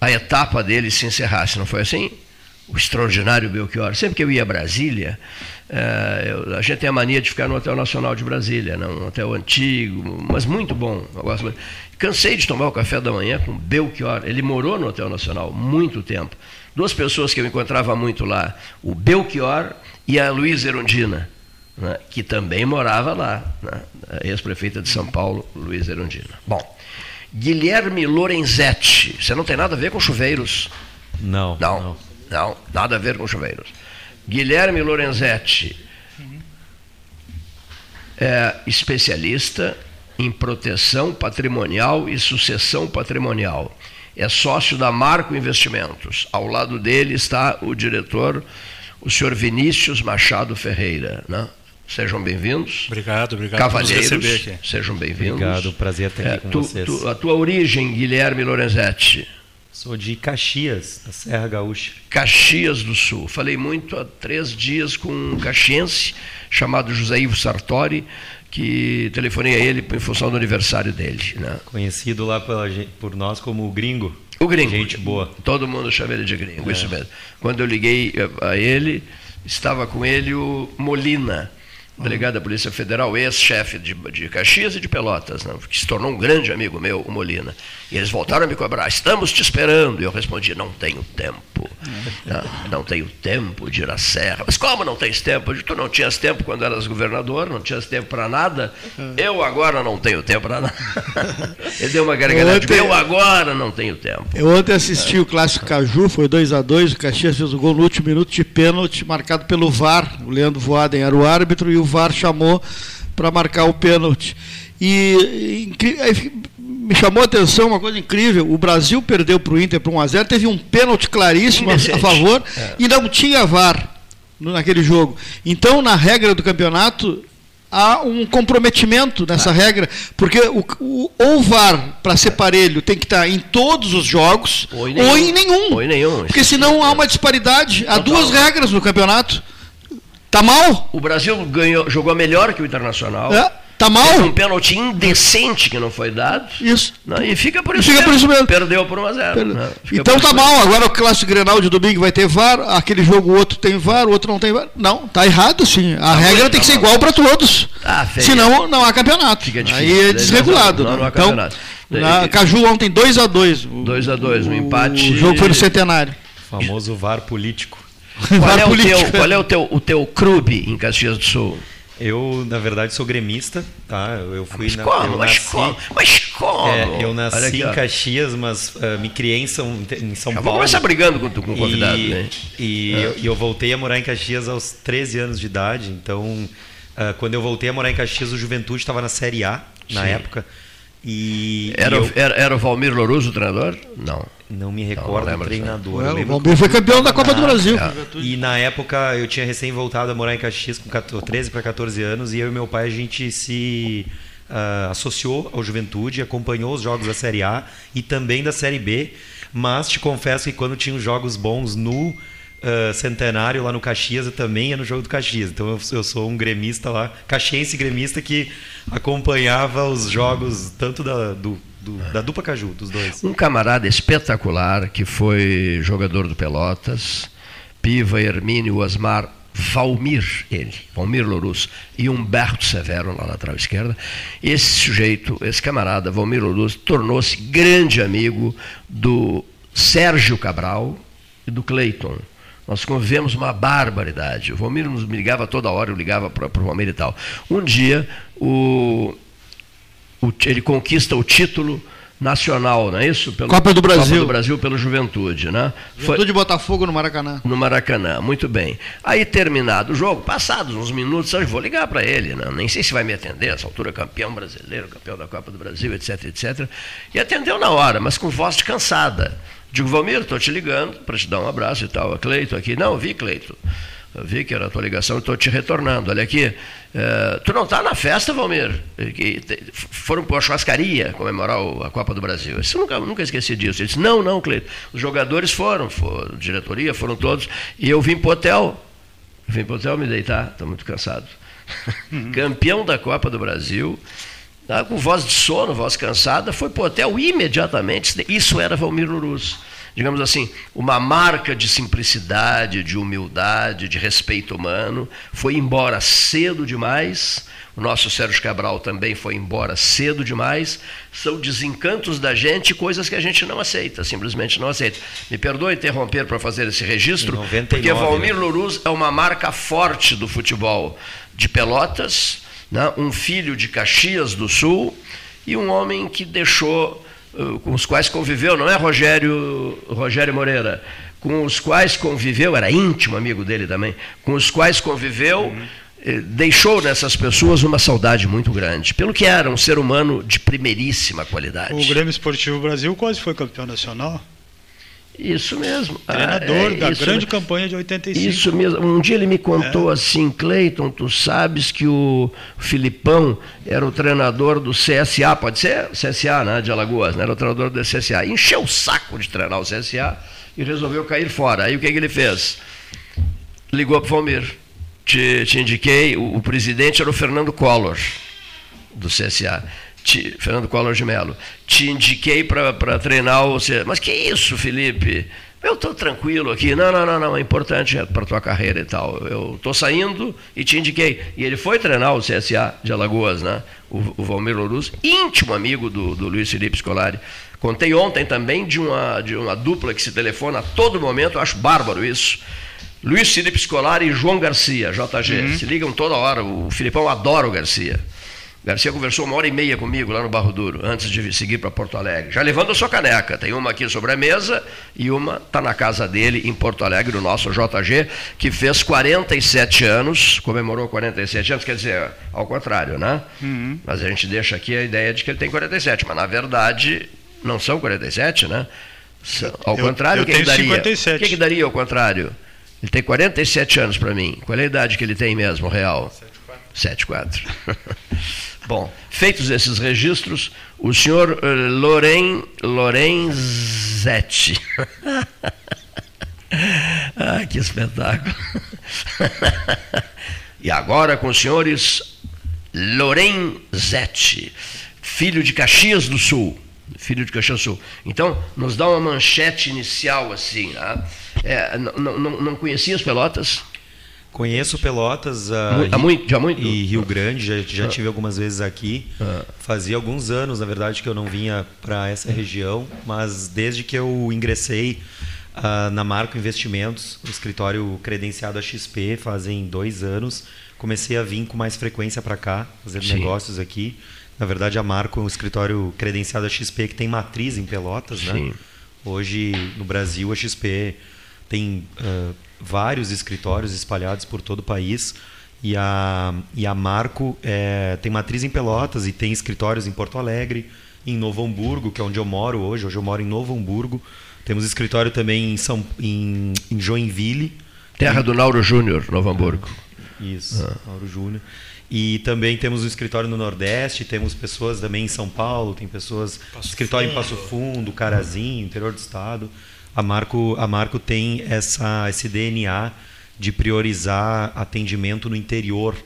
a etapa dele se encerrasse, não foi assim? O extraordinário Belchior. Sempre que eu ia a Brasília, eh, eu- a gente tem a mania de ficar no Hotel Nacional de Brasília, né? um hotel antigo, mas muito bom. Muito. Cansei de tomar o café da manhã com Belchior. Ele morou no Hotel Nacional muito tempo. Duas pessoas que eu encontrava muito lá, o Belchior e a Luísa Erundina, né? que também morava lá, né? ex-prefeita de São Paulo, Luísa Erundina. Bom, Guilherme Lorenzetti, você não tem nada a ver com chuveiros. Não. Não, não, nada a ver com chuveiros. Guilherme Lorenzetti é especialista em proteção patrimonial e sucessão patrimonial. É sócio da Marco Investimentos. Ao lado dele está o diretor, o senhor Vinícius Machado Ferreira. Né? Sejam bem-vindos. Obrigado, obrigado por nos Cavalheiros, receber aqui. sejam bem-vindos. Obrigado, prazer estar aqui É, com tu- vocês. tu- a tua origem, Guilherme Lorenzetti? Sou de Caxias, da Serra Gaúcha. Caxias do Sul. Falei muito há três dias com um caxiense chamado José Ivo Sartori, que telefonei a ele em função do aniversário dele. Né? Conhecido lá pela por nós como o Gringo. O gringo. Gente boa. Todo mundo chama ele de gringo, É. isso mesmo. Quando eu liguei eh, a ele, estava com ele o Molina, delegado da Polícia Federal, ex-chefe de, de Caxias e de Pelotas, né, que se tornou um grande amigo meu, o Molina. E eles voltaram a me cobrar, estamos te esperando. E eu respondi, não tenho tempo. Não, não tenho tempo de ir à serra. Mas como não tens tempo? Tu não tinhas tempo quando eras governador, não tinhas tempo para nada. Eu agora não tenho tempo para nada. Ele deu uma gargalhada. Ontem- Eu agora não tenho tempo. Eu ontem assisti o clássico Caju, foi 2 a 2 o Caxias fez o gol no último minuto de pênalti, marcado pelo VAR. O Leandro Voaden era o árbitro e o VAR chamou para marcar o pênalti. E aí fi- me chamou a atenção uma coisa incrível: o Brasil perdeu para o Inter por 1 a 0 teve um pênalti claríssimo a, favor É. e não tinha VAR naquele jogo. Então, na regra do campeonato, há um comprometimento nessa regra, porque o, o, ou o VAR, para ser parelho, tem que estar em todos os jogos, ou em em, nenhum. nenhum. Ou em nenhum. Porque senão há uma disparidade. Há Total. duas regras no campeonato. Tá mal? O Brasil ganhou, jogou melhor que o Internacional. É. Tá mal? Teve um pênalti indecente que não foi dado. Isso. Não, e fica por isso, fica por isso mesmo. Perdeu por 1 a 0 Perdeu. né? Então tá mal, agora o clássico Grenal de domingo vai ter VAR, aquele jogo o outro tem VAR, o outro não tem VAR. Não, tá errado sim. A regra bom, tem que tá ser bom. igual para todos. Feio. Senão não há campeonato. Fica difícil. Aí é Daí desregulado. não- não né? há Então, campeonato. na Caju ontem 2 a 2 2 a 2 um empate. O jogo foi no centenário. Famoso VAR político. Qual VAR é, o político. teu, qual é o teu, o teu clube em Caxias do Sul? Eu, na verdade, sou gremista, tá? Eu fui Mas na, como? eu Mas nasci, como? Mas como? É, eu nasci aqui, em Caxias, mas ah, me criei em São, em São Paulo. começar brigando com, com o convidado, e, né? E, É. eu, eu voltei a morar em Caxias aos 13 anos de idade. Então, ah, quando eu voltei a morar em Caxias, o Juventude estava na Série A, na Sim. época. E, Era, e o- eu era, era o Valmir Louroso o treinador? Não. Não me não recordo do lembro disso. treinador. O lembro Valmir foi campeão da Copa do na- Brasil. E na época eu tinha recém voltado a morar em Caxias com 14, 13 para 14 anos e eu e meu pai a gente se ah, associou ao Juventude, acompanhou os jogos da Série A e também da Série B, mas te confesso que quando tinha os jogos bons no ah, Centenário lá no Caxias, eu também ia no jogo do Caxias. Então eu, eu sou um gremista lá, caxiense gremista que acompanhava os jogos tanto da, do, do- da dupla Caju, dos dois. Um camarada espetacular que foi jogador do Pelotas, Piva, Hermínio, Osmar, Valmir, ele, Valmir Lourus e Humberto Severo na lateral esquerda. Esse sujeito, esse camarada, Valmir Lourus, tornou-se grande amigo do Sérgio Cabral e do Cleiton. Nós convivemos uma barbaridade. O Valmir nos ligava toda hora, eu ligava para o Valmir e tal. Um dia, o- ele conquista o título nacional, não é isso? Pelo, Copa do Brasil. Copa do Brasil pela Juventude, né? Foi Juventude de Botafogo no Maracanã. no Maracanã, muito bem. Aí terminado o jogo, passados uns minutos, eu vou ligar para ele, né? nem sei se vai me atender, essa altura campeão brasileiro, campeão da Copa do Brasil, etc, etc. E atendeu na hora, mas com voz de cansada. Digo, Valmir, estou te ligando para te dar um abraço e tal. A Cleito aqui. Não, vi, Cleito. Eu vi que era a tua ligação e estou te retornando. Olha aqui, eh, tu não está na festa, Valmir? Que te- foram para a churrascaria comemorar o- a Copa do Brasil. Eu disse, nunca, nunca esqueci disso. Ele disse, não, não, Cleito. Os jogadores foram, foram, diretoria, foram todos. E eu vim para o hotel. Vim para o hotel me deitar, estou muito cansado. Campeão da Copa do Brasil, tá, com voz de sono, voz cansada, foi para o hotel imediatamente. Isso era Valmir Lurus. Digamos assim, uma marca de simplicidade, de humildade, de respeito humano. Foi embora cedo demais. O nosso Sérgio Cabral também foi embora cedo demais. São desencantos da gente, coisas que a gente não aceita, simplesmente não aceita. Me perdoe interromper para fazer esse registro, Em 99, porque Valmir né? Lurus é uma marca forte do futebol de Pelotas, né? um filho de Caxias do Sul e um homem que deixou, com os quais conviveu, não é Rogério, Rogério Moreira, com os quais conviveu, era íntimo amigo dele também, com os quais conviveu, eh, deixou nessas pessoas uma saudade muito grande, pelo que era um ser humano de primeiríssima qualidade. O Grêmio Esportivo Brasil quase foi campeão nacional. Isso mesmo. Ah, Treinador é, da grande campanha de 85. Isso mesmo. Um dia ele me contou assim, Cleiton, tu sabes que o Filipão era o treinador do CSA, pode ser? CSA, né? De Alagoas, né? Era o treinador do CSA. Encheu o saco de treinar o CSA e resolveu cair fora. Aí o que, que ele fez? Ligou para o Valmir. Te, te indiquei, o, o presidente era o Fernando Collor, do CSA. Te- Fernando Collor de Mello. Te indiquei para treinar o. C- Mas que isso, Felipe? Eu estou tranquilo aqui. Não, não, não, não. É importante para tua carreira e tal. Eu estou saindo e te indiquei. E ele foi treinar o CSA de Alagoas, né? O, o Valmir Louruz, íntimo amigo do, do Luiz Felipe Scolari. Contei ontem também de uma, de uma dupla que se telefona a todo momento. Eu acho bárbaro isso. Luiz Felipe Scolari e João Garcia, JG. Se ligam toda hora. O Filipão adora o Garcia. Garcia conversou uma hora e meia comigo lá no Barro Duro, antes de seguir para Porto Alegre. Já levando a sua caneca. Tem uma aqui sobre a mesa e uma está na casa dele, em Porto Alegre, o nosso JG, que fez 47 anos, comemorou 47 anos, quer dizer, ao contrário, né? Uhum. Mas a gente deixa aqui a ideia de que ele tem 47, mas na verdade não são 47, né? São- Ao Eu- contrário, eu o que, que daria? 57. O que, que daria ao contrário? Ele tem 47 anos para mim. Qual é a idade que ele tem mesmo, real? 74. Bom, feitos esses registros, o senhor eh, Loren, Lorenzetti. ah, que espetáculo. e agora com os senhores Lorenzetti, filho de Caxias do Sul. Filho de Caxias do Sul. Então, nos dá uma manchete inicial assim. Né? É, não, não conhecia as Pelotas? Conheço Pelotas uh, Há muito, já muito? e Rio Grande, já, já Ah. tive algumas vezes aqui. Ah. Fazia alguns anos, na verdade, que eu não vinha para essa região, mas desde que eu ingressei ah, na Marco Investimentos, o escritório credenciado a XP, fazem dois anos, comecei a vir com mais frequência para cá, fazendo Sim. negócios aqui. Na verdade, a Marco é um escritório credenciado a XP que tem matriz em Pelotas, né? Hoje, no Brasil, a XP tem ah, vários escritórios espalhados por todo o país. E a, e a Marco eh, tem matriz em Pelotas e tem escritórios em Porto Alegre, em Novo Hamburgo, que é onde eu moro hoje. Hoje eu moro em Novo Hamburgo. Temos escritório também em, São, em, em Joinville. Terra do Nauro Júnior, Novo Hamburgo. Isso, Ah. Mauro Júnior. E também temos um escritório no Nordeste, temos pessoas também em São Paulo, tem pessoas. escritório em Passo Fundo, Carazinho, interior do estado. A Marco, a Marco tem essa, esse DNA de priorizar atendimento no interior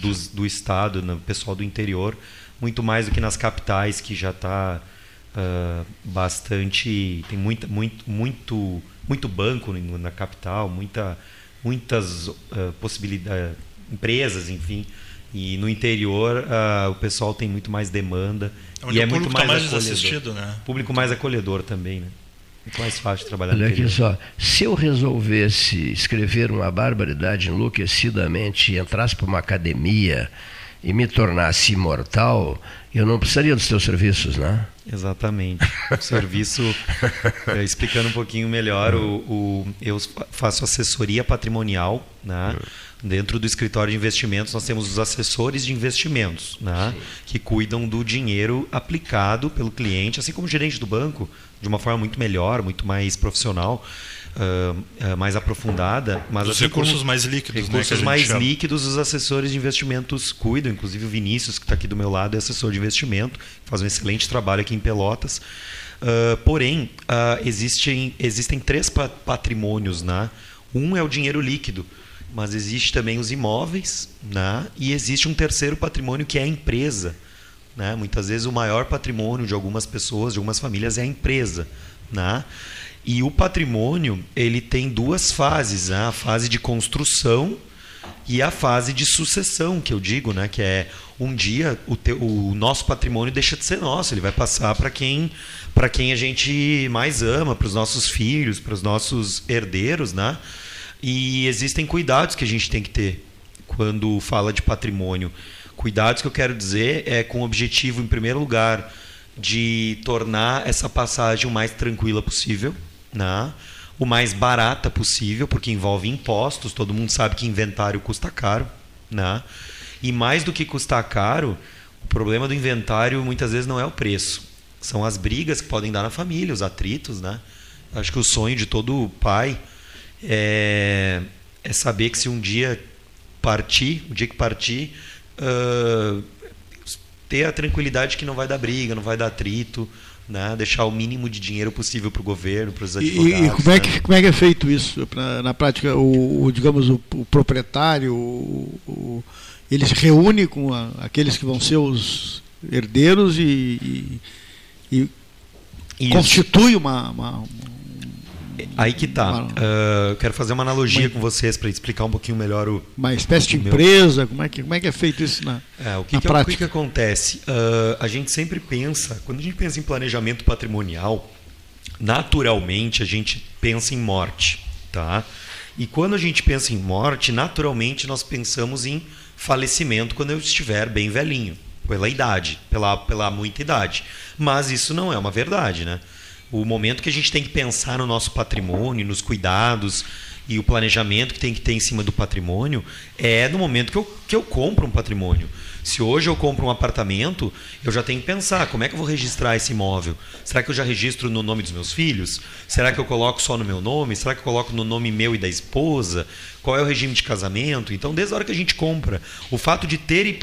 dos- do estado, no pessoal do interior, muito mais do que nas capitais, que já está bastante. tem muita, muito, muito, muito banco na capital, muita, muitas ah, possibilidades, empresas, enfim. E no interior ah, o pessoal tem muito mais demanda. Onde e é muito tá mais mais acolhedor. assistido, né? Público mais acolhedor também, né? Muito mais fácil trabalhar Olha aqui só, se eu resolvesse escrever uma barbaridade enlouquecidamente e entrasse para uma academia e me tornasse imortal, eu não precisaria dos teus serviços, né? Exatamente. O serviço, eh, explicando um pouquinho melhor, o, o- eu fa- faço assessoria patrimonial. Né? Dentro do escritório de investimentos, nós temos os assessores de investimentos, né? que cuidam do dinheiro aplicado pelo cliente, assim como o gerente do banco, de uma forma muito melhor, muito mais profissional. ah, ah, mais aprofundada, mas Dos assim recursos mais líquidos, né, recursos gente mais chama. líquidos os assessores de investimentos cuidam, inclusive o Vinícius, que está aqui do meu lado, é assessor de investimento, faz um excelente trabalho aqui em Pelotas. Ah, porém, existem, existem três pa- patrimônios. Né? Um é o dinheiro líquido, mas existe também os imóveis, né? e existe um terceiro patrimônio que é a empresa. Né? Muitas vezes o maior patrimônio de algumas pessoas, de algumas famílias, é a empresa. Né? E o patrimônio ele tem duas fases, né? a fase de construção e a fase de sucessão, que eu digo, né? que é um dia o, teu- o nosso patrimônio deixa de ser nosso, ele vai passar para quem, para quem a gente mais ama, para os nossos filhos, para os nossos herdeiros. Né? E existem cuidados que a gente tem que ter quando fala de patrimônio. Cuidados que eu quero dizer é com o objetivo, em primeiro lugar, de tornar essa passagem o mais tranquila possível, né? o mais barata possível, porque envolve impostos, todo mundo sabe que inventário custa caro. Né? E mais do que custar caro, o problema do inventário muitas vezes não é o preço, são as brigas que podem dar na família, os atritos. Né? Acho que o sonho de todo pai é, é saber que se um dia partir, o dia que partir, ah, ter a tranquilidade que não vai dar briga, não vai dar atrito, né? deixar o mínimo de dinheiro possível para o governo, para os E, advogados. e como, é né? que, como é que é feito isso? Pra- na prática, o, o, digamos, o, o proprietário, o, se reúne com a- aqueles que vão ser os herdeiros e, e- e constitui uma, uma- Aí que tá. Uma- eu quero fazer uma analogia com vocês para explicar um pouquinho melhor o. uma espécie de meu- empresa. Como é, que, como é que é feito isso na, É, o que, na que, é- o que prática? que acontece? Ah, a gente sempre pensa, quando a gente pensa em planejamento patrimonial, naturalmente a gente pensa em morte, tá? E quando a gente pensa em morte, naturalmente nós pensamos em falecimento quando eu estiver bem velhinho, pela idade, pela, pela muita idade. Mas isso não é uma verdade, né? O momento que a gente tem que pensar no nosso patrimônio, nos cuidados e o planejamento que tem que ter em cima do patrimônio é no momento que eu, que eu compro um patrimônio. Se hoje eu compro um apartamento, eu já tenho que pensar como é que eu vou registrar esse imóvel. Será que eu já registro no nome dos meus filhos? Será que eu coloco só no meu nome? Será que eu coloco no nome meu e da esposa? Qual é o regime de casamento? Então, desde a hora que a gente compra, o fato de ter,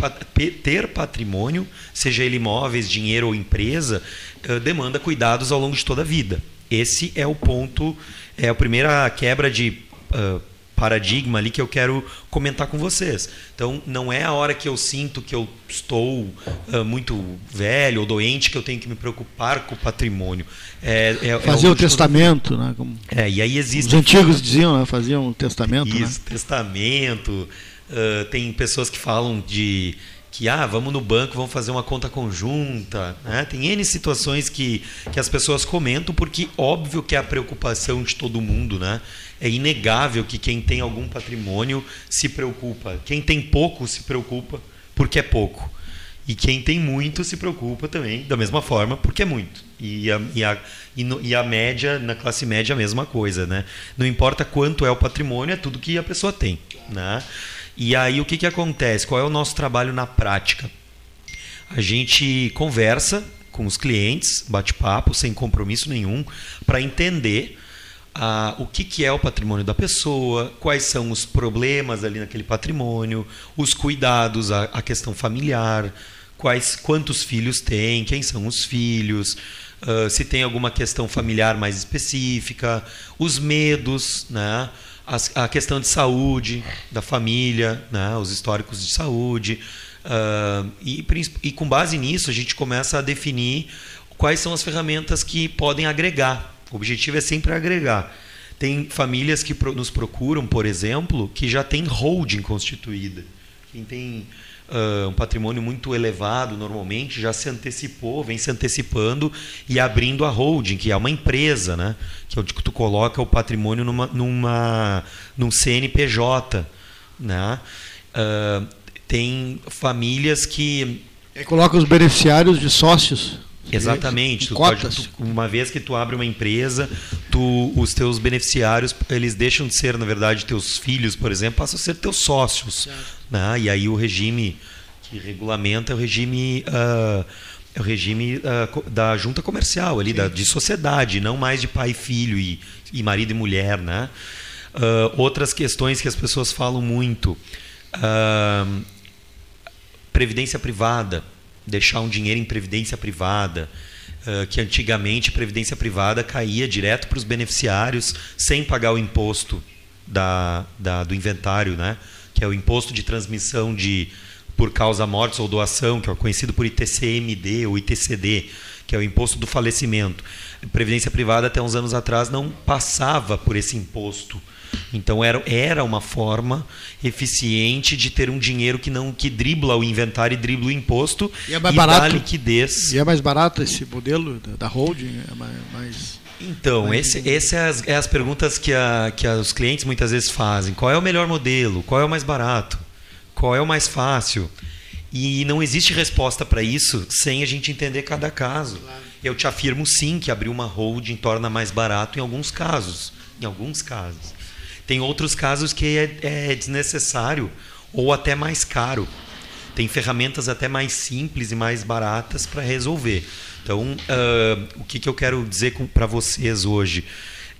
ter patrimônio, seja ele imóveis, dinheiro ou empresa, eh, demanda cuidados ao longo de toda a vida. Esse é o ponto, é a primeira quebra de ah, paradigma ali que eu quero comentar com vocês. Então, não é a hora que eu sinto que eu estou uh, muito velho ou doente que eu tenho que me preocupar com o patrimônio. É, é, Fazer é o testamento, né? Como é, e aí existe os antigos diziam, né? faziam o testamento. Isso, né? testamento. Uh, tem pessoas que falam de que ah, vamos no banco, vamos fazer uma conta conjunta. Né? Tem N situações que, que as pessoas comentam, porque óbvio que é a preocupação de todo mundo. Né? É inegável que quem tem algum patrimônio se preocupa. Quem tem pouco se preocupa porque é pouco. E quem tem muito se preocupa também, da mesma forma, porque é muito. E a, e a, e, no, e a média, na classe média, a mesma coisa. Né? Não importa quanto é o patrimônio, é tudo que a pessoa tem. Né? E aí o que, que acontece? Qual é o nosso trabalho na prática? A gente conversa com os clientes, bate-papo, sem compromisso nenhum, para entender o que, que é o patrimônio da pessoa, quais são os problemas ali naquele patrimônio, os cuidados, a, a questão familiar, quais, quantos filhos tem, quem são os filhos, uh, se tem alguma questão familiar mais específica, os medos, né? a questão de saúde da família, né, os históricos de saúde. Uh, e, e com base nisso, a gente começa a definir quais são as ferramentas que podem agregar. O objetivo é sempre agregar. Tem famílias que nos procuram, por exemplo, que já tem holding constituída. Quem tem uh, um patrimônio muito elevado, normalmente, já se antecipou, vem se antecipando e abrindo a holding, que é uma empresa, né? que é onde tu coloca o patrimônio numa, numa, num CNPJ. Né? Uh, tem famílias que. E coloca os beneficiários de sócios. Exatamente. Tu pode, tu, uma vez que tu abre uma empresa, tu, os teus beneficiários eles deixam de ser, na verdade, teus filhos, por exemplo, passam a ser teus sócios. Né? E aí o regime que regulamenta é o regime. Uh, é o regime uh, da junta comercial ali, da, de sociedade, não mais de pai e filho e, e marido e mulher, né? Uh, outras questões que as pessoas falam muito, previdência privada, deixar um dinheiro em previdência privada, que antigamente previdência privada caía direto para os beneficiários sem pagar o imposto da, da, do inventário, né? Que é o imposto de transmissão de por causa mortes ou doação, que é conhecido por ITCMD ou ITCD, que é o imposto do falecimento. Previdência privada até uns anos atrás não passava por esse imposto. Então era, era uma forma eficiente de ter um dinheiro que não que dribla o inventário e dribla o imposto e, é mais e barato, dá liquidez. E é mais barato esse modelo da, da holding? É mais, mais então, mais esse, é, as, é as perguntas que, a, que os clientes muitas vezes fazem. Qual é o melhor modelo? Qual é o mais barato? Qual é o mais fácil? E não existe resposta para isso sem a gente entender cada caso. Eu te afirmo sim que abrir uma holding torna mais barato em alguns casos. Em alguns casos. Tem outros casos que é, é desnecessário ou até mais caro. Tem ferramentas até mais simples e mais baratas para resolver. Então, uh, o que, que eu quero dizer para vocês hoje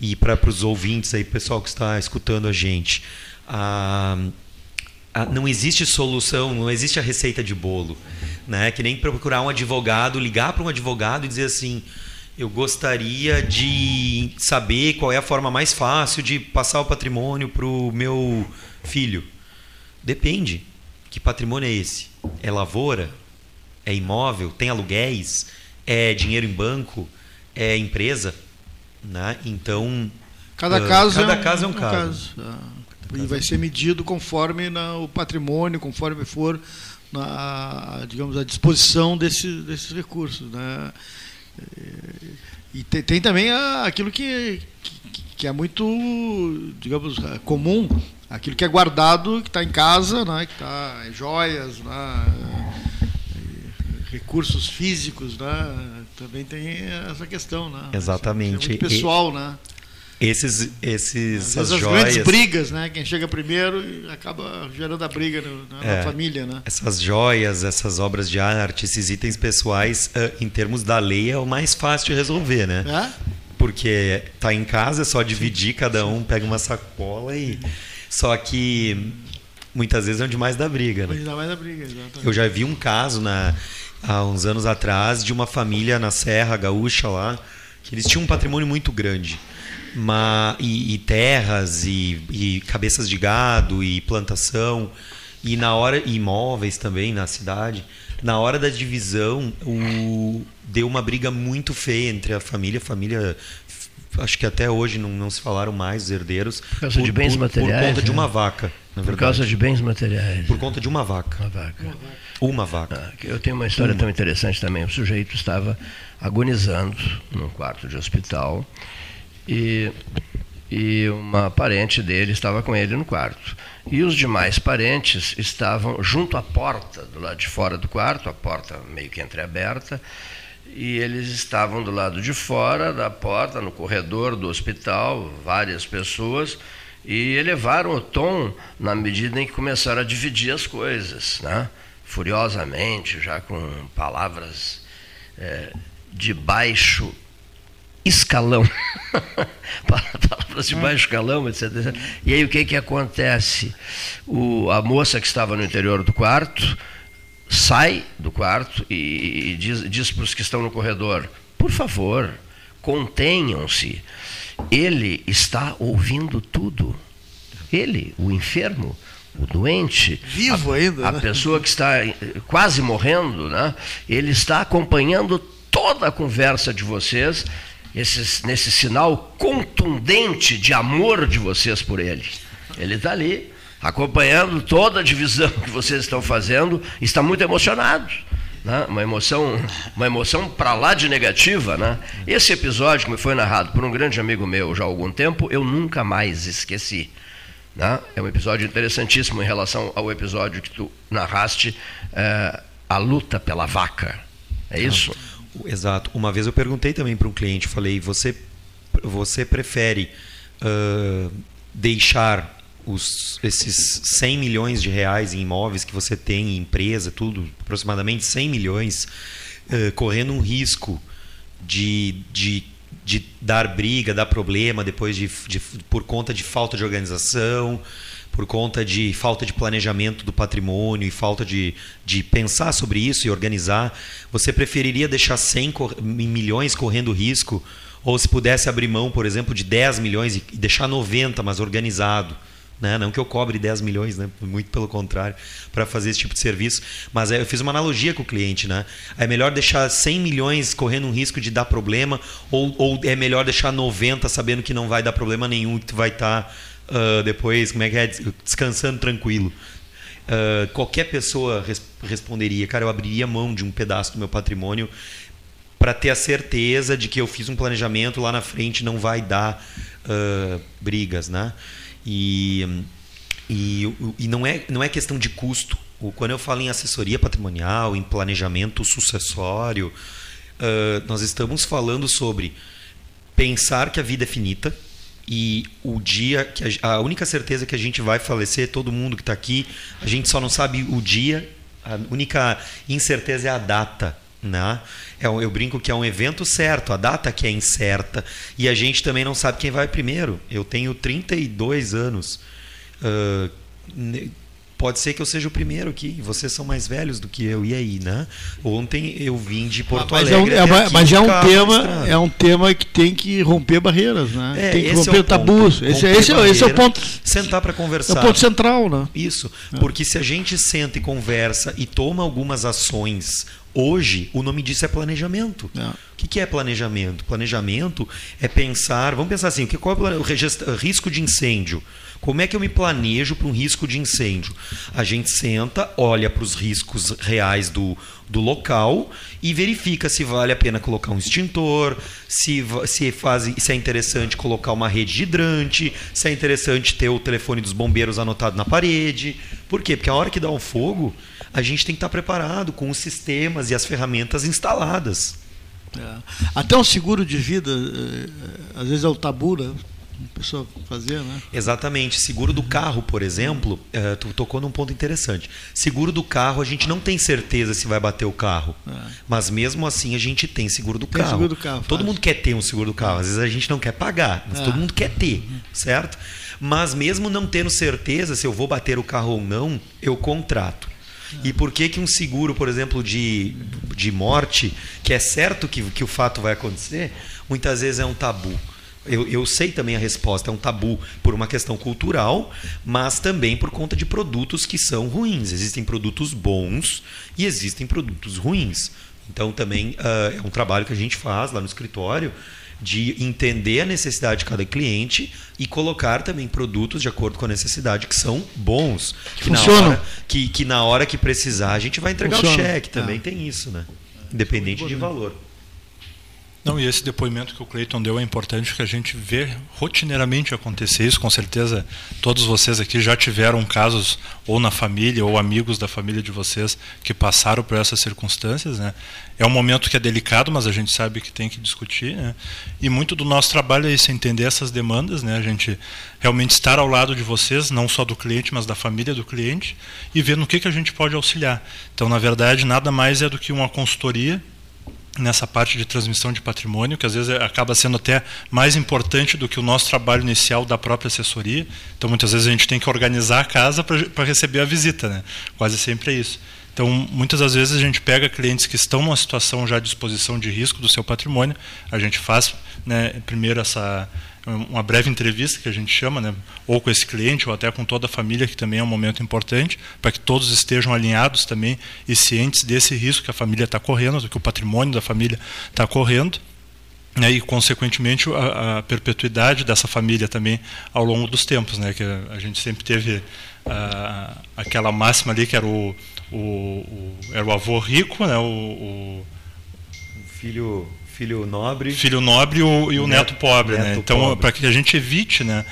e para os ouvintes aí, pessoal que está escutando a gente. Uh, não existe solução, não existe a receita de bolo. Né? Que nem procurar um advogado, ligar para um advogado e dizer assim: eu gostaria de saber qual é a forma mais fácil de passar o patrimônio para o meu filho. Depende. Que patrimônio é esse? É lavoura? É imóvel? Tem aluguéis? É dinheiro em banco? É empresa? Né? Então. Cada caso, cada é, um, caso é um, um caso. caso. Ah. E vai ser medido conforme na, o patrimônio, conforme for na, digamos, a disposição desse, desses recursos. Né? E tem, tem também a, aquilo que, que, que, é muito, digamos, comum, aquilo que é guardado, que está em casa, né? que está joias, né? recursos físicos, né? também tem essa questão. Né? Exatamente. É pessoal, e... né? Esses, esses as joias. grandes brigas, né? Quem chega primeiro acaba gerando a briga no, na, é, família, né? Essas joias, essas obras de arte, esses itens pessoais, uh, em termos da lei, é o mais fácil de resolver, né? É? Porque tá em casa, é só dividir, cada um pega uma sacola e. Só que muitas vezes é onde mais dá briga, né? Onde dá mais da briga, exatamente. Eu já vi um caso na, há uns anos atrás de uma família na Serra Gaúcha lá que eles tinham um patrimônio muito grande. Ma- e, e terras e, e cabeças de gado e plantação e na hora e imóveis também na cidade na hora da divisão o, deu uma briga muito feia entre a família a família acho que até hoje não, não se falaram mais os herdeiros por causa de bens materiais, por conta de né? uma vaca na Por causa de bens materiais. por conta de uma vaca Uma vaca. uma vaca Eu tenho uma história Uma. tão interessante também. O sujeito estava agonizando num quarto de hospital e, e uma parente dele estava com ele no quarto. E os demais parentes estavam junto à porta, do lado de fora do quarto, a porta meio que entreaberta, e eles estavam do lado de fora da porta, no corredor do hospital, várias pessoas, e elevaram o tom na medida em que começaram a dividir as coisas, né? furiosamente, já com palavras eh, de baixo escalão. palavras de baixo escalão, etc, etc. E aí o que, que acontece? O, a moça que estava no interior do quarto sai do quarto e, e diz, diz para os que estão no corredor: por favor, contenham-se. Ele está ouvindo tudo. Ele, o enfermo, o doente, Vivo a, ainda, a né? pessoa que está quase morrendo, né? ele está acompanhando toda a conversa de vocês, esse, nesse sinal contundente de amor de vocês por ele. Ele está ali, acompanhando toda a divisão que vocês estão fazendo, está muito emocionado. Né? Uma emoção, uma emoção para lá de negativa. Né? Esse episódio que me foi narrado por um grande amigo meu já há algum tempo, eu nunca mais esqueci. Né? É um episódio interessantíssimo em relação ao episódio que tu narraste, eh, a luta pela vaca. É isso? Exato. Uma vez eu perguntei também para um cliente, falei, você, você prefere ah, deixar os, esses 100 milhões de reais em imóveis que você tem em empresa, tudo, aproximadamente 100 milhões, ah, correndo um risco de, de, de dar briga, dar problema depois de, de, por conta de falta de organização, por conta de falta de planejamento do patrimônio e falta de, de pensar sobre isso e organizar, você preferiria deixar 100 cor- milhões correndo risco ou se pudesse abrir mão, por exemplo, de 10 milhões e deixar 90, mas organizado? Né? Não que eu cobre 10 milhões, né? muito pelo contrário, para fazer esse tipo de serviço. Mas é, eu fiz uma analogia com o cliente. Né? É melhor deixar 100 milhões correndo um risco de dar problema ou, ou é melhor deixar 90 sabendo que não vai dar problema nenhum, que tu vai estar ah, depois, como é que é, Des- descansando tranquilo. Ah, qualquer pessoa res- responderia, cara, eu abriria mão de um pedaço do meu patrimônio para ter a certeza de que eu fiz um planejamento lá na frente não vai dar ah, brigas, né? E, e, e não, é, não é questão de custo. Quando eu falo em assessoria patrimonial, em planejamento sucessório, ah, nós estamos falando sobre pensar que a vida é finita e o dia que a, a única certeza que a gente vai falecer, todo mundo que está aqui, a gente só não sabe o dia, a única incerteza é a data. Né? É eu brinco que é um evento certo, a data que é incerta e a gente também não sabe quem vai primeiro. Eu tenho 32 anos. Ne- pode ser que eu seja o primeiro aqui. Vocês são mais velhos do que eu. E aí, né? Ontem eu vim de Porto mas é um, Alegre. é uma- aqui mas é um carro na tema, estrada. é um tema que tem que romper barreiras, né? É, tem que esse é romper o ponto. tabus. Esse, Romper esse, é- esse é o barreira, ponto. Sentar para conversar. É o ponto central, né? Isso. Porque se a gente senta e conversa e toma algumas ações hoje, o nome disso é planejamento. O que, é planejamento? Planejamento é pensar, vamos pensar assim, o que qual é o risco de incêndio? Como é que eu me planejo para um risco de incêndio? A gente senta, olha para os riscos reais do, do local e verifica se vale a pena colocar um extintor, se, se, faz, se é interessante colocar uma rede de hidrante, se é interessante ter o telefone dos bombeiros anotado na parede. Por quê? Porque a hora que dá um fogo, a gente tem que estar preparado com os sistemas e as ferramentas instaladas. É. Até um seguro de vida, eh, às vezes é o tabu, né? A pessoa fazer, né? Exatamente. Seguro do carro, por exemplo, eh, tu tocou num ponto interessante. Seguro do carro, a gente não tem certeza se vai bater o carro. Mas mesmo assim a gente tem seguro do Tem carro. seguro do carro, todo faz. mundo quer ter um seguro do carro. Às vezes a gente não quer pagar, mas É. todo mundo quer ter, certo? Mas mesmo não tendo certeza se eu vou bater o carro ou não, eu contrato. E por que, que um seguro, por exemplo, de, de morte, que é certo que, que o fato vai acontecer, muitas vezes é um tabu? Eu, eu sei também a resposta, é um tabu por uma questão cultural, mas também por conta de produtos que são ruins. Existem produtos bons e existem produtos ruins. Então também uh, é um trabalho que a gente faz lá no escritório de entender a necessidade de cada cliente e colocar também produtos de acordo com a necessidade que são bons. Que Funcionam. Na hora, que, que na hora que precisar a gente vai entregar Funciona. o cheque. Também É. tem isso, né? Independente de valor. Não, e esse depoimento que o Cleiton deu é importante que a gente vê rotineiramente acontecer isso. Com certeza, todos vocês aqui já tiveram casos, ou na família, ou amigos da família de vocês, que passaram por essas circunstâncias. Né? É um momento que é delicado, mas a gente sabe que tem que discutir. Né? E muito do nosso trabalho é isso, entender essas demandas, né? a gente realmente estar ao lado de vocês, não só do cliente, mas da família do cliente, e ver no que, que a gente pode auxiliar. Então, na verdade, nada mais é do que uma consultoria nessa parte de transmissão de patrimônio, que às vezes acaba sendo até mais importante do que o nosso trabalho inicial da própria assessoria. Então, muitas vezes a gente tem que organizar a casa para receber a visita, né? Quase sempre é isso. Então, muitas das vezes a gente pega clientes que estão numa situação já de exposição de risco do seu patrimônio, a gente faz né, primeiro essa uma breve entrevista que a gente chama, né, ou com esse cliente ou até com toda a família, que também é um momento importante, para que todos estejam alinhados também e cientes desse risco que a família está correndo, do que o patrimônio da família está correndo né, e consequentemente a, a perpetuidade dessa família também ao longo dos tempos, né, que a, a gente sempre teve ah, aquela máxima ali que era o, o, o- era o avô rico, né, o, o filho filho nobre filho nobre e o, e o neto, Neto- pobre, né? neto Então pobre. para que a gente evite, né,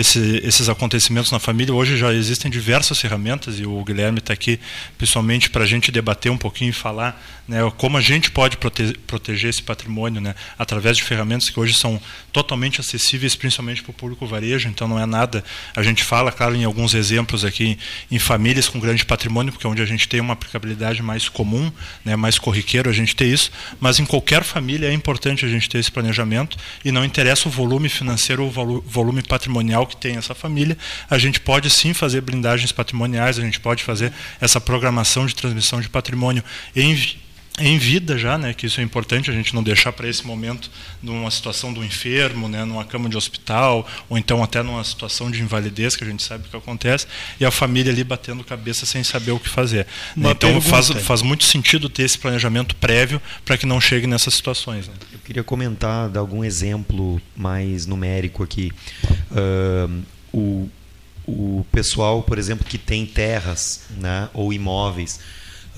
esse- esses acontecimentos na família, hoje já existem diversas ferramentas e o Guilherme está aqui pessoalmente para a gente debater um pouquinho e falar, né, como a gente pode prote- proteger esse patrimônio, né, através de ferramentas que hoje são totalmente acessíveis, principalmente para o público varejo. Então não é nada. A gente fala, claro, em alguns exemplos aqui em famílias com grande patrimônio, porque é onde a gente tem uma aplicabilidade mais comum, né, mais corriqueiro a gente ter isso. Mas em qualquer família é importante a gente ter esse planejamento e não interessa o volume financeiro ou o volu- volume patrimonial que tem essa família, a gente pode sim fazer blindagens patrimoniais, a gente pode fazer essa programação de transmissão de patrimônio em em vida já, né, que isso é importante a gente não deixar para esse momento numa situação do enfermo, né, numa cama de hospital, ou então até numa situação de invalidez que a gente sabe que acontece, e a família ali batendo cabeça sem saber o que fazer. né. Uma Então faz, pergunta. faz muito sentido ter esse planejamento prévio para que não chegue nessas situações. né. Eu queria comentar, dar algum exemplo mais numérico aqui. Ahn, o, o pessoal, por exemplo, que tem terras né, ou imóveis,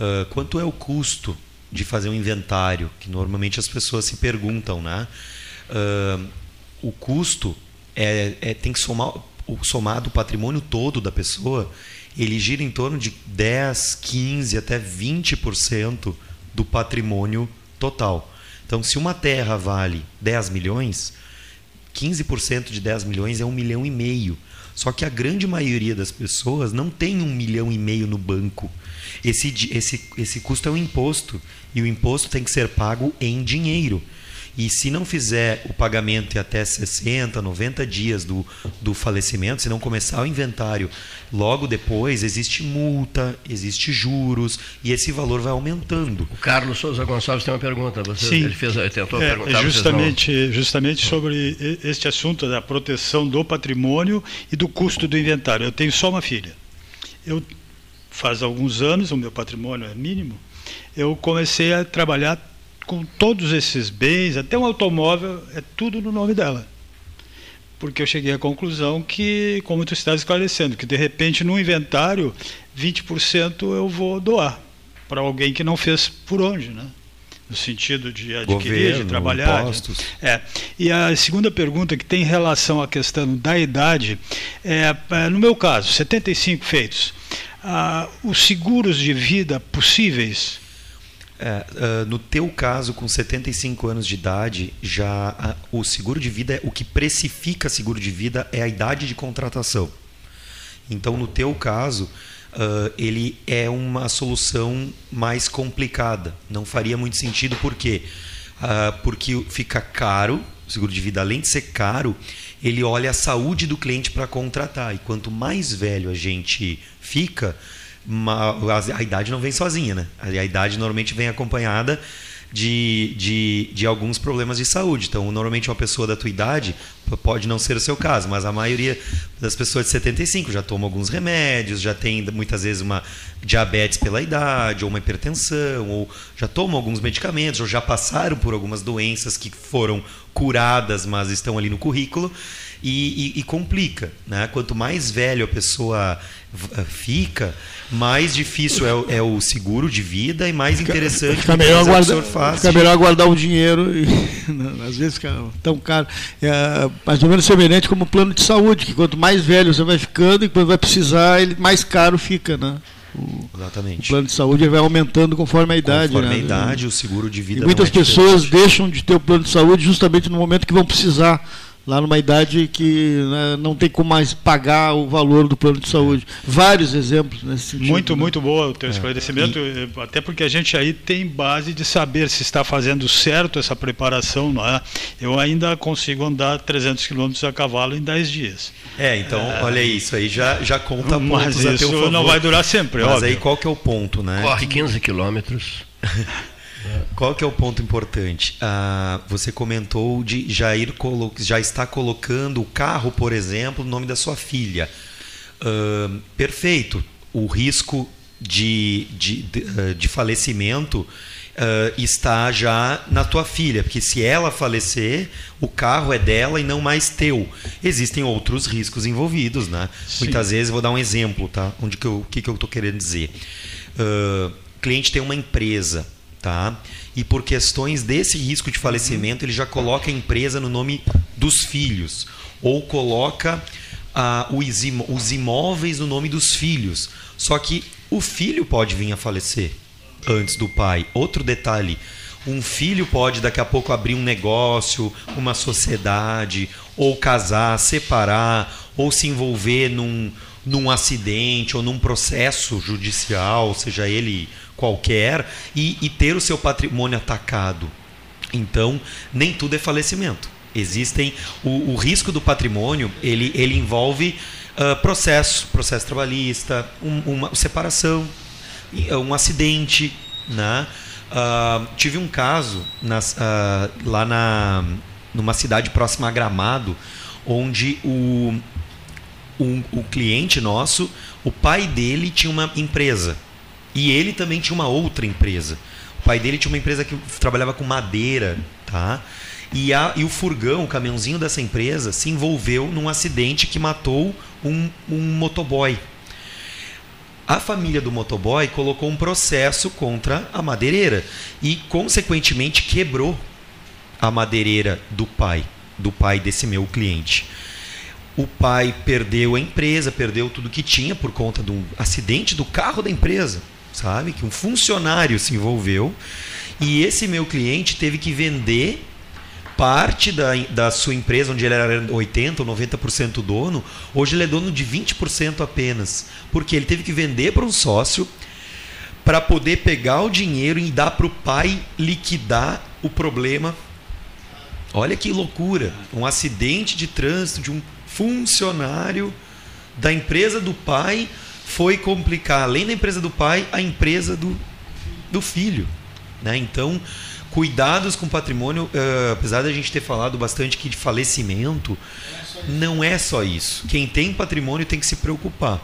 ah, quanto é o custo de fazer um inventário? Que normalmente as pessoas se perguntam, né? Ahn, o custo é, é- tem que somar o somado o patrimônio todo da pessoa, ele gira em torno de 10, 15 até 20% do patrimônio total. Então, se uma terra vale 10 milhões, 15% de 10 milhões é um milhão e meio. Só que a grande maioria das pessoas não tem um milhão e meio no banco. Esse, esse, esse custo é um imposto. E o imposto tem que ser pago em dinheiro. E se não fizer o pagamento em até 60, 90 dias do, do falecimento, se não começar o inventário logo depois, existe multa, existe juros e esse valor vai aumentando. O Carlos Souza Gonçalves tem uma pergunta. Você, Sim. Ele fez, ele tentou É, perguntar. é vocês não- justamente, justamente sobre este assunto da proteção do patrimônio e do custo do inventário. Eu tenho só uma filha. Eu faz alguns anos, o meu patrimônio é mínimo, eu comecei a trabalhar com todos esses bens, até um automóvel, é tudo no nome dela. Porque eu cheguei à conclusão que, como tu estás esclarecendo, que de repente no inventário 20% eu vou doar para alguém que não fez por onde, né? No sentido de adquirir, de Governo, trabalhar. de- impostos. é. E a segunda pergunta que tem relação à questão da idade, é, é, no meu caso, 75 feitos, ah, os seguros de vida possíveis, É, ah, no teu caso, com 75 anos de idade, já ah, o seguro de vida, é- o que precifica seguro de vida é a idade de contratação. Então, no teu caso, ah, ele é uma solução mais complicada. Não faria muito sentido, por quê? Ah, porque fica caro, o seguro de vida, além de ser caro, ele olha a saúde do cliente para contratar. E quanto mais velho a gente fica, a, idade não vem sozinha, né? A idade normalmente vem acompanhada de, de, de alguns problemas de saúde. Então, normalmente uma pessoa da tua idade pode não ser o seu caso, mas a maioria das pessoas de 75 já toma alguns remédios, já tem muitas vezes uma diabetes pela idade, ou uma hipertensão, ou já tomam alguns medicamentos, ou já passaram por algumas doenças que foram curadas, mas estão ali no currículo. E, e- e complica, né? Quanto mais velho a pessoa fica, mais difícil é o, é o seguro de vida e mais interessante Fica melhor, muitas vezes, é o guardar, que o senhor faz fica melhor guardar o dinheiro e às vezes fica tão caro. É mais ou menos semelhante como o plano de saúde, que quanto mais velho você vai ficando e quando vai precisar, ele mais caro fica, né? O, Exatamente. o plano de saúde vai aumentando conforme a idade. Conforme né? a idade, o seguro de vida E muitas é pessoas deixam de ter o plano de saúde justamente no momento que vão precisar, lá numa idade que né, não tem como mais pagar o valor do plano de saúde. Vários exemplos nesse sentido. Muito, né? muito boa o teu É. esclarecimento, eh, até porque a gente aí tem base de saber se está fazendo certo essa preparação, não é? Eu ainda consigo andar 300 quilômetros a cavalo em 10 dias. É, então, olha aí, isso aí já, já conta Mas pontos a teu isso favor. não vai durar sempre, Mas óbvio. aí qual que é o ponto, né? Corre 15 quilômetros. Qual que é o ponto importante? Ah, você comentou de já ir colo já está colocando o carro, por exemplo, no nome da sua filha. Ah, perfeito. O risco de, de, de, ah, de falecimento ah, está já na tua filha, porque se ela falecer, o carro é dela e não mais teu. Existem outros riscos envolvidos, né? Sim. Muitas vezes, vou dar um exemplo, tá? Onde que eu, o que, que eu estou querendo dizer? Ah, cliente tem uma empresa, tá? E por questões desse risco de falecimento, ele já coloca a empresa no nome dos filhos ou coloca ah, os, os imóveis no nome dos filhos. Só que o filho pode vir a falecer antes do pai. Outro detalhe. Um filho pode daqui a pouco abrir um negócio, uma sociedade, ou casar, separar, ou se envolver num, num acidente ou num processo judicial, seja ele qualquer, e, e ter o seu patrimônio atacado. Então, nem tudo é falecimento. Existem o, o risco do patrimônio, ele, ele envolve ah, processo, processo trabalhista, um- uma separação, ah, um acidente, né? Ah, tive um caso nas- ah, lá na numa cidade próxima a Gramado, onde o, um- o cliente nosso, o pai dele tinha uma empresa e ele também tinha uma outra empresa. O pai dele tinha uma empresa que trabalhava com madeira, tá? E, a, e o furgão, o caminhãozinho dessa empresa, se envolveu num acidente que matou um, um motoboy. A família do motoboy colocou um processo contra a madeireira e, consequentemente, quebrou a madeireira do pai, do pai desse meu cliente. O pai perdeu a empresa, perdeu tudo que tinha por conta de um acidente do carro da empresa, sabe? Que um funcionário se envolveu e esse meu cliente teve que vender parte da, da sua empresa, onde ele era 80% ou 90% dono, hoje ele é dono de 20% apenas. Porque ele teve que vender para um sócio para poder pegar o dinheiro e dar para o pai liquidar o problema. Olha que loucura! Um acidente de trânsito de um funcionário da empresa do pai foi complicar, além da empresa do pai, a empresa do, do filho. Né? Então, cuidados com patrimônio, eh, apesar da gente ter falado bastante que de falecimento, não é só isso. Quem tem patrimônio tem que se preocupar.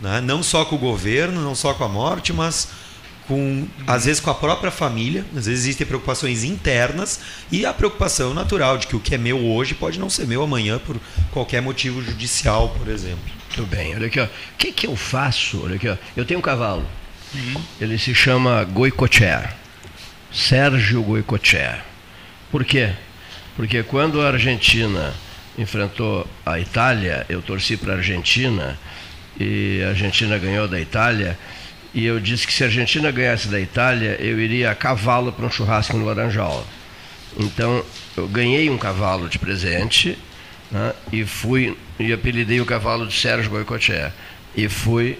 Né? Não só com o governo, não só com a morte, mas com às vezes com a própria família, às vezes existem preocupações internas e a preocupação natural de que o que é meu hoje pode não ser meu amanhã por qualquer motivo judicial, por exemplo. Tudo bem, olha aqui, ó. O que, que eu faço? Olha aqui, ó. Eu tenho um cavalo. Ele se chama Goicoechea. Sérgio Goicoechea. Por quê? Porque quando a Argentina enfrentou a Itália, eu torci para a Argentina e a Argentina ganhou da Itália. E eu disse que se a Argentina ganhasse da Itália, eu iria a cavalo para um churrasco no Laranjal. Então, eu ganhei um cavalo de presente né, e fui e apelidei o cavalo de Sérgio Goicoechea. E fui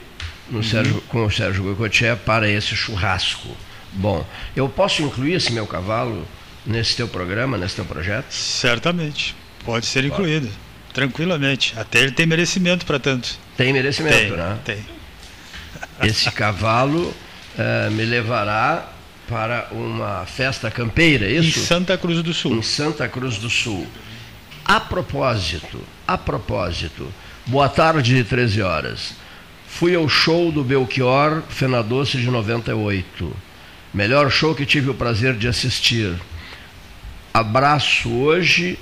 no Sérgio, com o Sérgio Goicoechea para esse churrasco. Bom, eu posso incluir esse meu cavalo nesse teu programa, nesse teu projeto? Certamente. Pode ser incluído. Tranquilamente. Até ele tem merecimento para tanto. Tem merecimento, Tem, né? Tem. esse cavalo eh, me levará para uma festa campeira, é Em isso? Santa Cruz do Sul. Em Santa Cruz do Sul. A propósito, a propósito, boa tarde de 13 horas. Fui ao show do Belchior Fenadoce de 98. Melhor show que tive o prazer de assistir. Abraço hoje.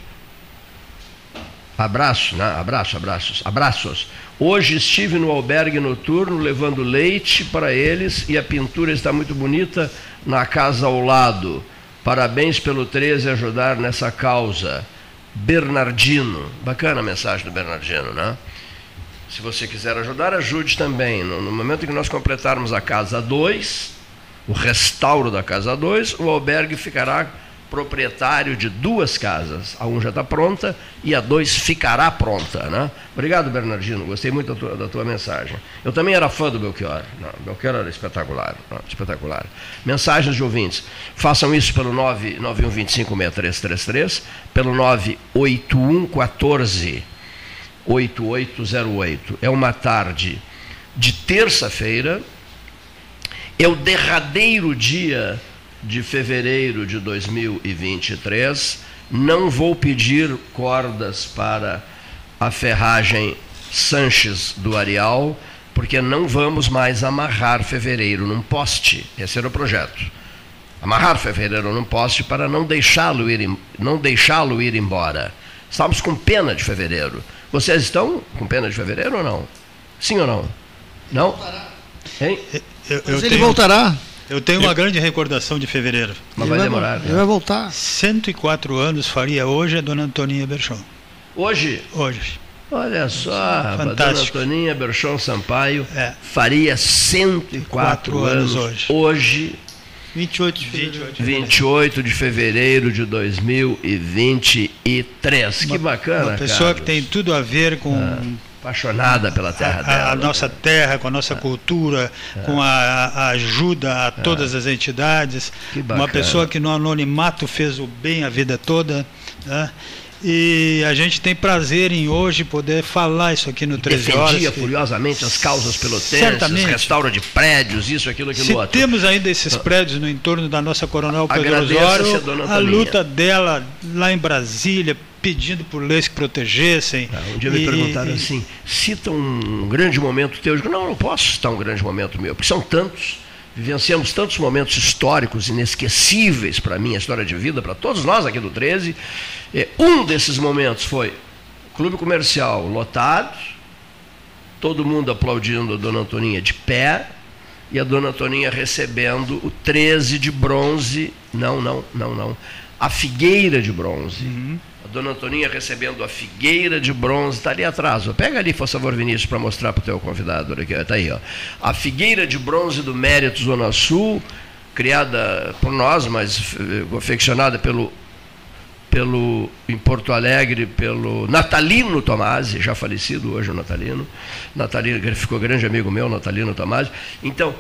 Abraço, né? Abraço, abraços, abraços. Hoje estive no albergue noturno levando leite para eles e a pintura está muito bonita na casa ao lado. Parabéns pelo 13 ajudar nessa causa. Bernardino. Bacana a mensagem do Bernardino, né? Se você quiser ajudar, ajude também. No, momento em que nós completarmos a casa 2, o restauro da casa 2, o albergue ficará proprietário de duas casas. A 1 um já está pronta e a 2 ficará pronta. Né? Obrigado, Bernardino. Gostei muito da tua, da tua mensagem. Eu também era fã do Belchior. Não, Belchior era espetacular. Não, espetacular. Mensagens de ouvintes. Façam isso pelo 991256333, pelo 98114 8808. É uma tarde de terça-feira, é o derradeiro dia de fevereiro de 2023. Não vou pedir cordas para a ferragem Sanches do Areal, porque não vamos mais amarrar fevereiro num poste. Esse era o projeto. Amarrar fevereiro num poste para não deixá-lo ir, não deixá-lo ir embora. Estamos com pena de fevereiro. Vocês estão com pena de fevereiro ou não? Sim ou não? Não? Hein? Eu, Mas ele voltará. Eu tenho uma grande recordação de fevereiro. Mas vai demorar. Ele vai voltar. 104 anos faria hoje a dona Antoninha Berchon. Hoje? Hoje. Olha só, a dona Fantástico. Antoninha Berchon Sampaio É. faria 104 Quatro anos anos hoje. hoje 28 de fevereiro. 28 de fevereiro de 2023. que bacana, Uma pessoa que Carlos. tem tudo a ver com Apaixonada pela terra a, dela. a nossa terra, com a nossa cultura, com a, a ajuda a todas as entidades. Uma pessoa que no anonimato fez o bem a vida toda. né? E a gente tem prazer em hoje poder falar isso aqui no 13 horas. Defendia furiosamente as causas pelotenses, Certamente. restauro de prédios, isso, aquilo, aquilo Se outro. temos ainda esses prédios no entorno da nossa Coronel Pedro a Osório, a Antoninha. luta dela lá em Brasília, pedindo por leis que protegessem. Um dia me E- perguntaram assim, cita um grande momento teu. Eu digo, não, não posso citar um grande momento meu, porque são tantos. Vivenciamos tantos momentos históricos inesquecíveis para mim, a história de vida, para todos nós aqui do 13. Eh, Um desses momentos foi o clube comercial lotado, todo mundo aplaudindo a dona Antoninha de pé, e a dona Antoninha recebendo o 13 de bronze. Não, não, não, não. A figueira de bronze. Dona Antoninha recebendo a figueira de bronze, está ali atrás. ó. Pega ali, por favor, Vinícius, para mostrar para o teu convidado. Está aí. Ó. A figueira de bronze do Mérito Zona Sul, criada por nós, mas eh, confeccionada pelo, pelo, em Porto Alegre, pelo Natalino Tomasi, já falecido hoje o Natalino. Natalino, ficou grande amigo meu, Natalino Tomasi. Então,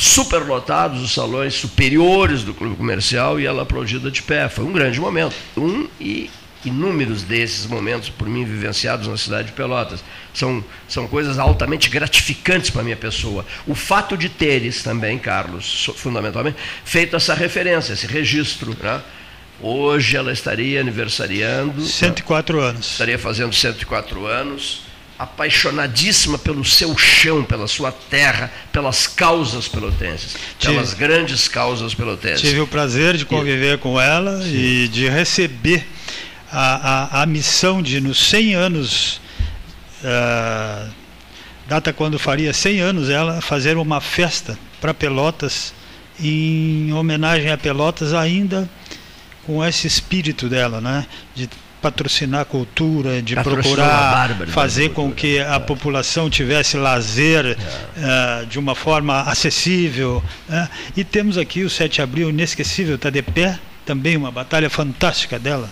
superlotados os salões superiores do clube comercial e ela aplaudida de pé. Foi um grande momento. Um e inúmeros desses momentos por mim vivenciados na cidade de Pelotas. São, são coisas altamente gratificantes para a minha pessoa. O fato de teres também, Carlos, fundamentalmente, feito essa referência, esse registro. Né? Hoje ela estaria aniversariando. 104 anos. Estaria fazendo 104 anos, apaixonadíssima pelo seu chão, pela sua terra, pelas causas pelotenses, Tive- pelas grandes causas pelotenses. Tive o prazer de conviver com ela e de receber a, a, a missão de, nos 100 anos, ah, data quando faria 100 anos, ela fazer uma festa para Pelotas, em homenagem a Pelotas, ainda com esse espírito dela, né? de patrocinar a cultura, de Patrocinou a procurar Bárbara, fazer né, com que a população tivesse lazer eh, de uma forma acessível. né? E temos aqui o 7 de abril inesquecível, está de pé, também uma batalha fantástica dela,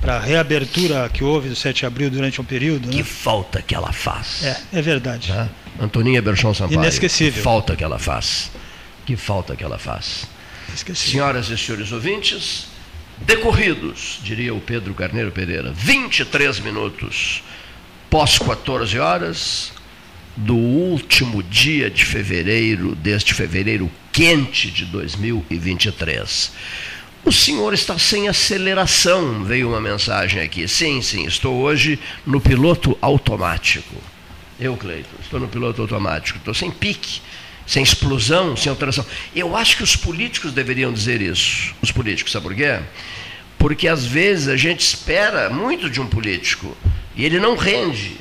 para a reabertura que houve do 7 de abril durante um período. Que né? falta que ela faz. É, é verdade. Antoninha Berchon Sampaio. Inesquecível. Que falta que ela faz. Que falta que ela faz. Senhoras e senhores ouvintes, decorridos, diria o Pedro Carneiro Pereira, 23 minutos pós 14 horas, do último dia de fevereiro, deste fevereiro quente de 2023. O senhor está sem aceleração, veio uma mensagem aqui. Sim, sim, estou hoje no piloto automático. Eu, Cleito, estou no piloto automático, estou sem pique, sem explosão, sem alteração. Eu acho que os políticos deveriam dizer isso. Os políticos, sabe por quê? Porque às vezes a gente espera muito de um político e ele não rende.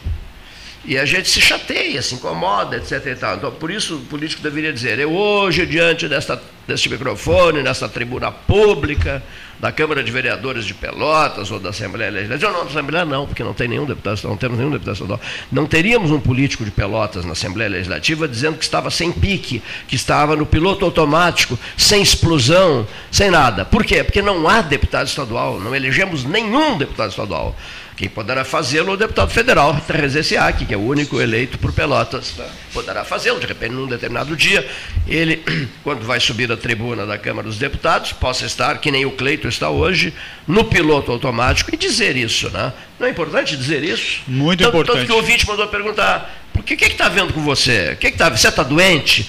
E a gente se chateia, se incomoda, etc. Então, por isso, o político deveria dizer: eu hoje, diante desta, deste microfone, nesta tribuna pública, da Câmara de Vereadores de Pelotas ou da Assembleia Legislativa, não, da Assembleia não, porque não tem nenhum deputado, não temos nenhum deputado estadual. Não teríamos um político de Pelotas na Assembleia Legislativa dizendo que estava sem pique, que estava no piloto automático, sem explosão, sem nada. Por quê? Porque não há deputado estadual, não elegemos nenhum deputado estadual. Quem poderá fazê-lo é o deputado federal, Teresa Siak, que é o único eleito por Pelotas. Poderá fazê-lo, de repente, num determinado dia, ele, quando vai subir a tribuna da Câmara dos Deputados, possa estar, que nem o Cleito está hoje, no piloto automático e dizer isso. Né? Não é importante dizer isso? Muito tanto, importante. Tanto que o ouvinte mandou perguntar, o que está vendo com você? Que que tá, você está doente?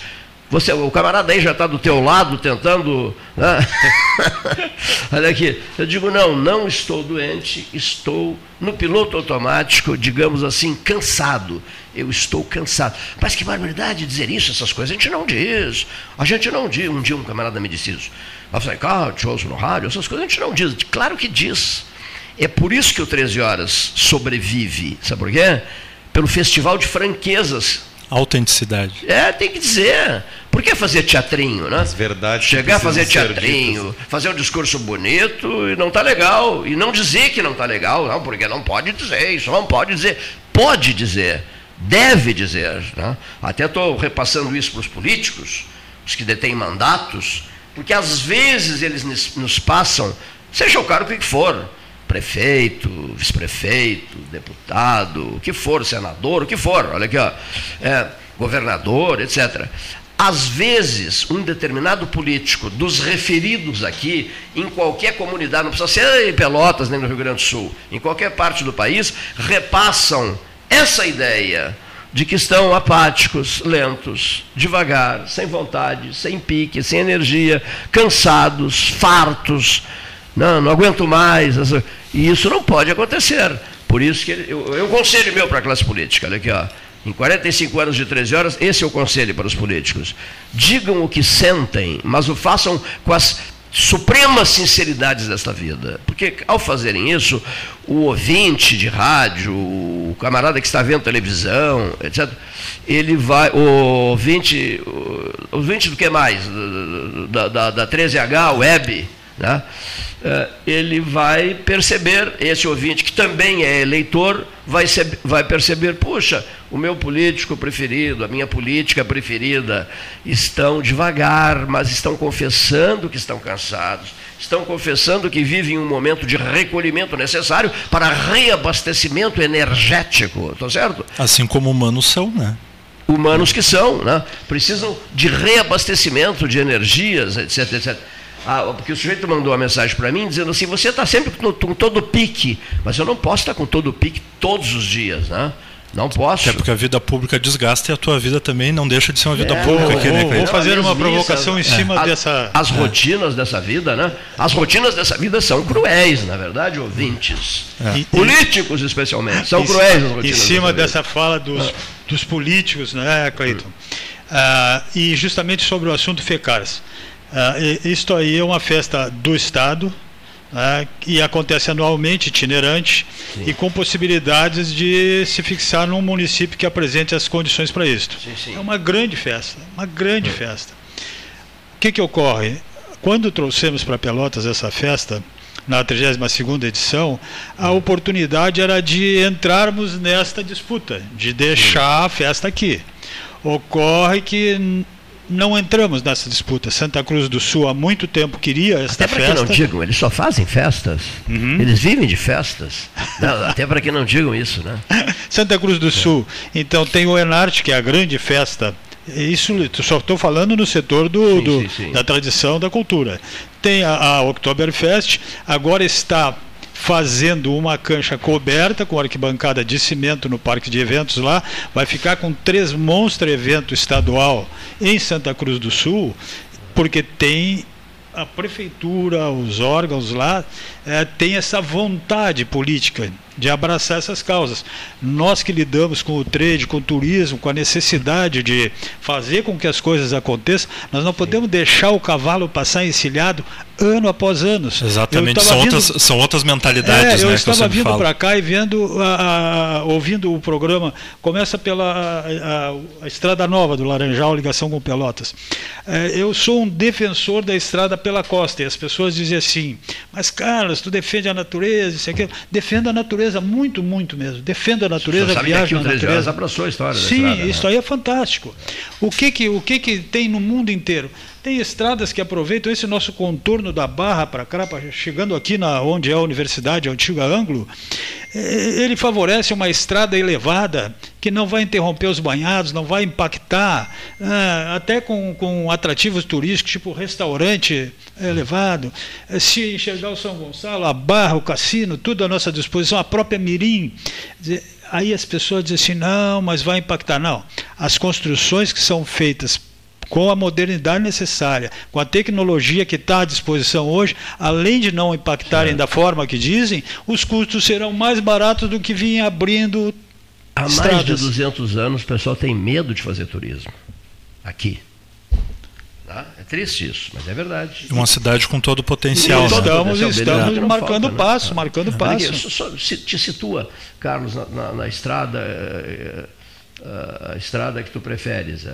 Você, o camarada aí já está do teu lado tentando. Né? Olha aqui, eu digo, não, não estou doente, estou no piloto automático, digamos assim, cansado. Eu estou cansado. Mas que barbaridade dizer isso, essas coisas. A gente não diz. A gente não diz. Um dia um camarada me disse isso. Eu falei, cara, te ouço no rádio, essas coisas a gente não diz. Claro que diz. É por isso que o 13 Horas sobrevive. Sabe por quê? Pelo festival de franquezas Autenticidade. É, tem que dizer. Por que fazer teatrinho, né? As verdades Chegar a fazer teatrinho, ditas. fazer um discurso bonito e não tá legal. E não dizer que não tá legal, não, porque não pode dizer, isso não pode dizer. Pode dizer, deve dizer. Né? Até estou repassando isso para os políticos, os que detêm mandatos, porque às vezes eles nos- nos passam, seja o cargo que for, prefeito, vice-prefeito, deputado, o que for, senador, o que for, olha aqui, ó, é, governador, etc. Às vezes, um determinado político, dos referidos aqui, em qualquer comunidade, não precisa ser em Pelotas, nem no Rio Grande do Sul, em qualquer parte do país, repassam essa ideia de que estão apáticos, lentos, devagar, sem vontade, sem pique, sem energia, cansados, fartos, não, não aguento mais. E isso não pode acontecer. Por isso que eu, eu conselho meu para a classe política, olha aqui, ó. Em 45 anos de 13 horas, esse é o conselho para os políticos. Digam o que sentem, mas o façam com as supremas sinceridades desta vida. Porque ao fazerem isso, o ouvinte de rádio, o camarada que está vendo televisão, etc., ele vai. O ouvinte. O ouvinte do que mais? Da, da, da 13H, web, né? Eh, ele vai perceber, esse ouvinte que também é eleitor, vai, se- vai perceber, puxa, o meu político preferido, a minha política preferida, estão devagar, mas estão confessando que estão cansados, estão confessando que vivem um momento de recolhimento necessário para reabastecimento energético, tá certo? Assim como humanos são, né? humanos que são, né? precisam de reabastecimento de energias, etc, etc. Ah, porque o sujeito mandou uma mensagem para mim dizendo assim, você está sempre com, com todo pique, mas eu não posso estar com todo pique todos os dias, né? Não posso. Até porque a vida pública desgasta e a tua vida também não deixa de ser uma vida É, pública. vou- vou- fazer uma provocação em cima As- dessa- As é. rotinas dessa vida, né? As rotinas dessa vida são cruéis, na verdade, ouvintes. É. Políticos, especialmente, são Em- cruéis as Em rotinas. cima dessa dessa fala dos, dos políticos, né, Cleiton? Ah, e justamente sobre o assunto FECARS. E- isto aí é uma festa do Estado, né, que acontece anualmente, itinerante, e com possibilidades de se fixar num município que apresente as condições para isso. É uma grande festa, uma grande festa. O que, que ocorre? Quando trouxemos para Pelotas essa festa, na 32ª edição, a oportunidade era de entrarmos nesta disputa, de deixar a festa aqui. Ocorre que não entramos nessa disputa. Santa Cruz do Sul há muito tempo queria esta Até para que festa. não digam, eles só fazem festas. Eles vivem de festas. Não, até para que não digam isso, né? Santa Cruz do Sul. Então tem o Enarte, que é a grande festa. Isso eu só estou falando no setor do, Sim, do- sim, sim. da tradição da cultura. Tem a, a Oktoberfest, agora está fazendo uma cancha coberta com arquibancada de cimento no parque de eventos lá, vai ficar com três monstros evento estadual em Santa Cruz do Sul, porque tem a prefeitura, os órgãos lá, eh, tem essa vontade política de abraçar essas causas. Nós que lidamos com o trade, com o turismo, com a necessidade de fazer com que as coisas aconteçam, nós não podemos deixar o cavalo passar encilhado ano após ano. Exatamente, são estava outras, vindo- são outras mentalidades, é, eu né? estava vindo para cá e vendo, a- a- ouvindo o programa. Começa pela a, a- a Estrada Nova do Laranjal, ligação com Pelotas. É, eu sou um defensor da estrada pela costa e as pessoas dizem assim: Mas Carlos, tu defende a natureza, isso aquilo. Defendo a natureza muito, muito mesmo. Defendo a natureza, viajo aqui o na 13 horas natureza. abraçou a história Sim, estrada, né? isso aí é fantástico. O que que, o que que tem no mundo inteiro? Tem estradas que aproveitam esse nosso contorno da Barra para cá, pra- chegando aqui na onde é a universidade, a antiga Ângulo, eh, ele favorece uma estrada elevada que não vai interromper os banhados, não vai impactar, ah, até com, com atrativos turísticos, tipo restaurante elevado. Se enxergar o São Gonçalo, a Barra, o cassino, tudo à nossa disposição, a própria Mirim. Aí as pessoas dizem assim, não, mas vai impactar. Não. As construções que são feitas com a modernidade necessária, com a tecnologia que está à disposição hoje, além de não impactarem da forma que dizem, os custos serão mais baratos do que vinha abrindo Há mais de estradas. 200 anos o pessoal tem medo de fazer turismo. Aqui. Tá? É triste isso, mas é verdade. Uma cidade com todo o potencial. Né? Estamos, potencial estamos marcando falta, né? passo, marcando Olha aqui, passo. só- só se- te situa, Carlos, na, na- na estrada, eh, a estrada que tu preferes. eh,